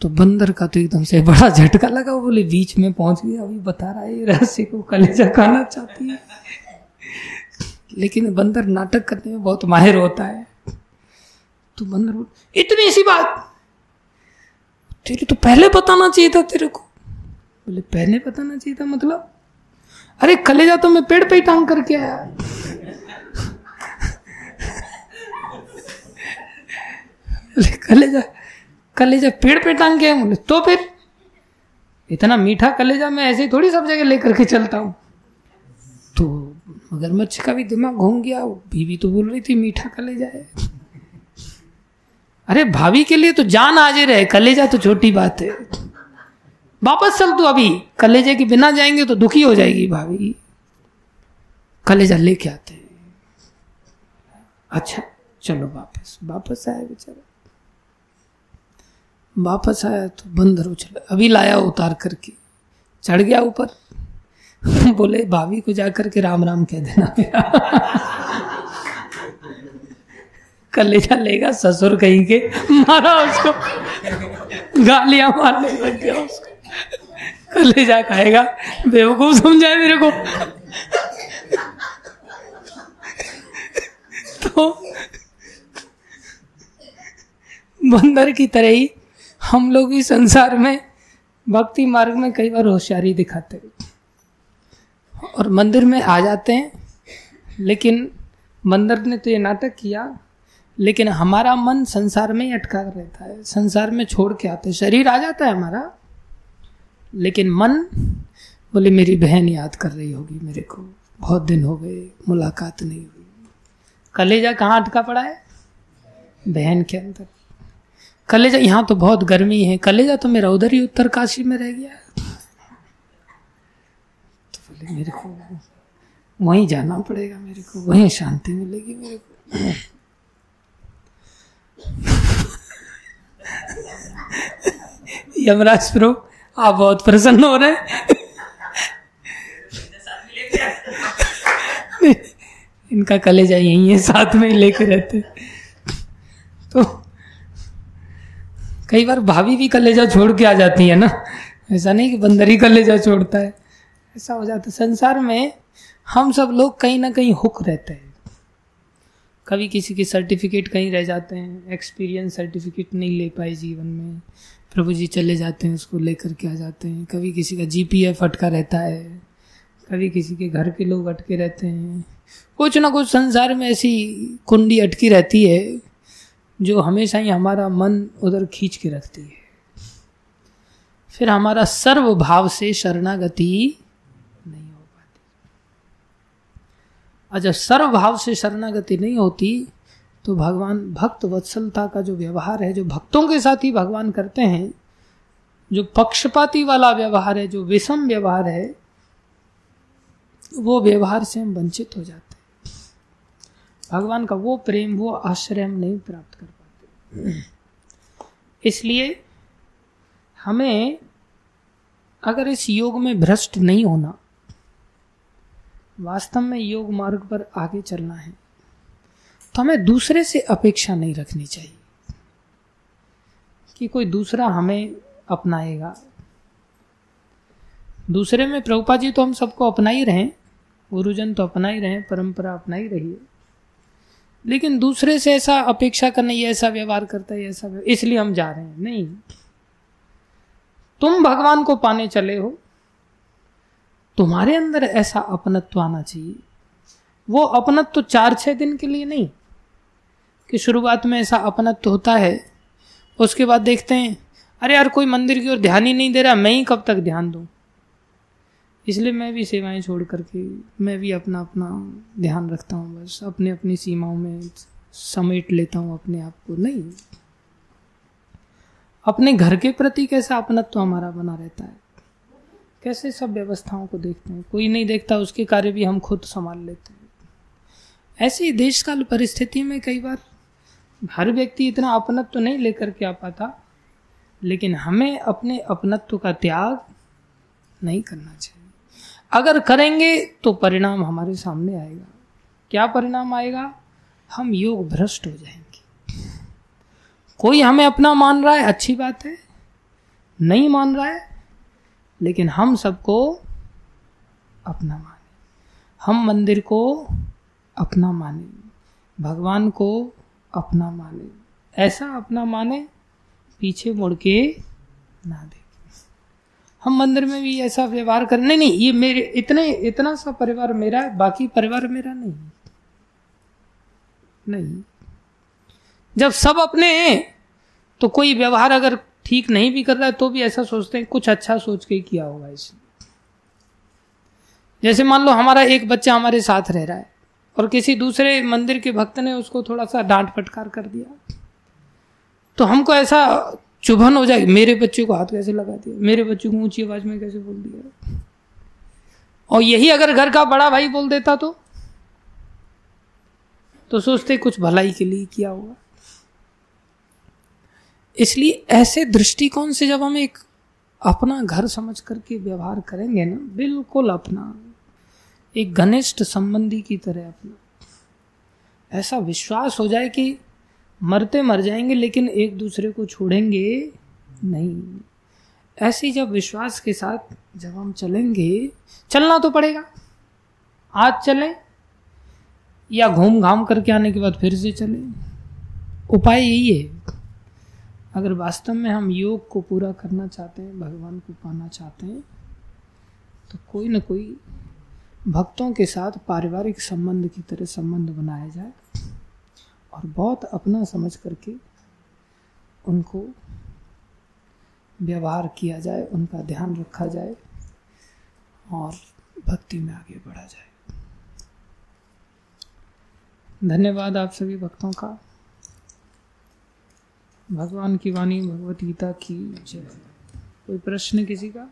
तो बंदर का तो एकदम से बड़ा झटका लगा बोले, बीच में पहुँच गया, अभी बता रहा है रहस्य को कलेजा खाना चाहती है। लेकिन बंदर नाटक करने में बहुत माहिर होता है। तो बंदर बोल, इतनी सी बात, तेरे तो पहले बताना चाहिए था तेरे को। बोले, पहले बताना चाहिए था मतलब? अरे, कलेजा तो मैं पेड़ पे ही टांग करके आया। बोले कलेजा कलेजा पेड़ पे टांग के बोले तो फिर इतना मीठा कलेजा मैं ऐसे ही थोड़ी सब जगह लेकर के चलता हूँ। तो मगरमच्छ का भी दिमाग घूम गया बीवी तो बोल रही थी, मीठा कलेजा है। अरे भाभी के लिए तो जान हाजिर रहे कलेजा तो छोटी बात है। वापस चल तू अभी, कलेजे के बिना जाएँगे तो दुखी हो जाएगी भाभी। कलेजा लेके आते हैं। अच्छा चलो वापस वापस आए बेचारा। वापस आया तो बंदर उछल, अभी लाया उतार करके। चढ़ गया ऊपर। बोले, भाभी को जाकर के राम राम कह देना मेरा। कलेजा लेगा ससुर कहीं के। मारा उसको। गालियाँ मारने लग गया उसको। कल कलेजा खाएगा। बेवकूफ़ समझाए मेरे को। तो बंदर की तरह ही हम लोग भी संसार में भक्ति मार्ग में कई बार होशियारी दिखाते हैं। और मंदिर में आ जाते हैं, लेकिन मंदिर ने तो ये नाटक किया, लेकिन हमारा मन संसार में ही अटका रहता है, संसार में छोड़ के आते शरीर आ जाता है हमारा, लेकिन मन बोले, मेरी बहन याद कर रही होगी मेरे को, बहुत दिन हो गए, मुलाकात नहीं हुई। कलेजा कहाँ अटका पड़ा है? बहन के अंदर। कलेजा, यहाँ तो बहुत गर्मी है। कलेजा तो मेरा उधर ही उत्तर काशी में रह गया तो बोले, मेरे को वहीं जाना पड़ेगा, मेरे को वहीं शांति मिलेगी, मेरे को। यमराज प्रो आप बहुत प्रसन्न हो रहे हैं। इनका कलेजा यही है, साथ में ही लेके रहते तो कई बार भाभी भी कलेजा छोड़ के आ जाती है ना। ऐसा नहीं कि बंदर ही कलेजा छोड़ता है। ऐसा हो जाता है। संसार में हम सब लोग कहीं ना कहीं हुक रहते हैं। कभी किसी के सर्टिफिकेट कहीं रह जाते हैं। एक्सपीरियंस सर्टिफिकेट नहीं ले पाए जीवन में। प्रभु जी चले जाते हैं, उसको लेकर के आ जाते हैं। कभी किसी का जीपीएफ अटका रहता है। कभी किसी के घर के लोग अटके रहते हैं। कुछ ना कुछ संसार में ऐसी कुंडी अटकी रहती है। जो हमेशा ही हमारा मन उधर खींच के रखती है। फिर हमारा सर्व भाव से शरणागति नहीं हो और जब सर्व भाव से शरणागति नहीं होती तो भगवान भक्त वत्सलता का जो व्यवहार है, जो भक्तों के साथ ही भगवान करते हैं, जो पक्षपाती वाला व्यवहार है, जो विषम व्यवहार है, वो व्यवहार से हम वंचित हो जाते हैं। भगवान का वो प्रेम, वो आश्रय हम नहीं प्राप्त कर पाते। इसलिए हमें अगर इस योग में भ्रष्ट नहीं होना, वास्तव में योग मार्ग पर आगे चलना है तो हमें दूसरे से अपेक्षा नहीं रखनी चाहिए कि कोई दूसरा हमें अपनाएगा। दूसरे में प्रभुपा जी तो हम सबको अपना ही रहे, गुरुजन तो अपना ही रहे, परंपरा अपना ही रही है लेकिन दूसरे से ऐसा अपेक्षा करना, ये ऐसा व्यवहार करता है ऐसा इसलिए हम जा रहे हैं। नहीं। तुम भगवान को पाने चले हो। तुम्हारे अंदर ऐसा अपनत्व आना चाहिए। वो अपनत्व तो चार, छह दिन के लिए नहीं, कि शुरुआत में ऐसा अपनत्व होता है, उसके बाद देखते हैं, अरे यार कोई मंदिर की ओर ध्यान ही नहीं दे रहा, मैं ही कब तक ध्यान दूँ? इसलिए मैं भी सेवाएँ छोड़ करके, मैं भी अपना अपना ध्यान रखता हूँ, बस अपने अपनी सीमाओं में समेट लेता हूँ अपने आप को। नहीं। अपने घर के प्रति कैसा अपनत्व हमारा बना रहता है? कैसे सब व्यवस्थाओं को देखते हैं? कोई नहीं देखता, उसके कार्य भी हम खुद संभाल लेते हैं। ऐसी देश काल परिस्थिति में कई बार हर व्यक्ति इतना अपनत्व तो नहीं लेकर के आ पाता, लेकिन हमें अपने अपनत्व का त्याग नहीं करना चाहिए। अगर करेंगे तो परिणाम हमारे सामने आएगा। क्या परिणाम आएगा? हम योग भ्रष्ट हो जाएँगे। कोई हमें अपना मान रहा है, अच्छी बात है। नहीं मान रहा है, लेकिन हम सबको अपना माने। हम मंदिर को अपना माने। भगवान को अपना माने। ऐसा अपना माने, पीछे मुड़ के ना देखे। हम मंदिर में भी ऐसा व्यवहार कर, नहीं नहीं, ये मेरे, इतने, इतना सा परिवार मेरा है, बाकी परिवार मेरा नहीं नहीं। जब सब अपने हैं तो कोई व्यवहार अगर ठीक नहीं भी कर रहा है तो भी ऐसा सोचते हैं, कुछ अच्छा सोच के किया होगा इसने। जैसे मान लो हमारा एक बच्चा हमारे साथ रह रहा है, और किसी दूसरे मंदिर के भक्त ने उसको थोड़ा सा डांट फटकार कर दिया तो हमको ऐसा चुभन हो जाएगी मेरे बच्चे को हाथ कैसे लगा दिया? मेरे बच्चे को ऊँची आवाज़ में कैसे बोल दिया? और यही अगर घर का बड़ा भाई बोल देता तो? तो सोचते कुछ भलाई के लिए किया होगा। इसलिए ऐसे दृष्टिकोण से जब हम एक अपना घर समझ करके व्यवहार करेंगे ना, बिल्कुल अपना। एक घनिष्ठ संबंधी की तरह अपना। ऐसा विश्वास हो जाए कि मरते मर जाएँगे, लेकिन एक दूसरे को छोड़ेंगे नहीं। ऐसी जब विश्वास के साथ जब हम चलेंगे, चलना तो पड़ेगा। आज चलें या घूम घाम करके आने के बाद फिर से चलें। उपाय यही है। अगर वास्तव में हम योग को पूरा करना चाहते हैं, भगवान को पाना चाहते हैं तो कोई ना कोई भक्तों के साथ पारिवारिक संबंध की तरह संबंध बनाया जाए। और बहुत अपना समझ करके उनको व्यवहार किया जाए, उनका ध्यान रखा जाए और भक्ति में आगे बढ़ा जाए। धन्यवाद आप सभी भक्तों का। भगवान की वाणी, भगवत गीता की कोई प्रश्न किसी का?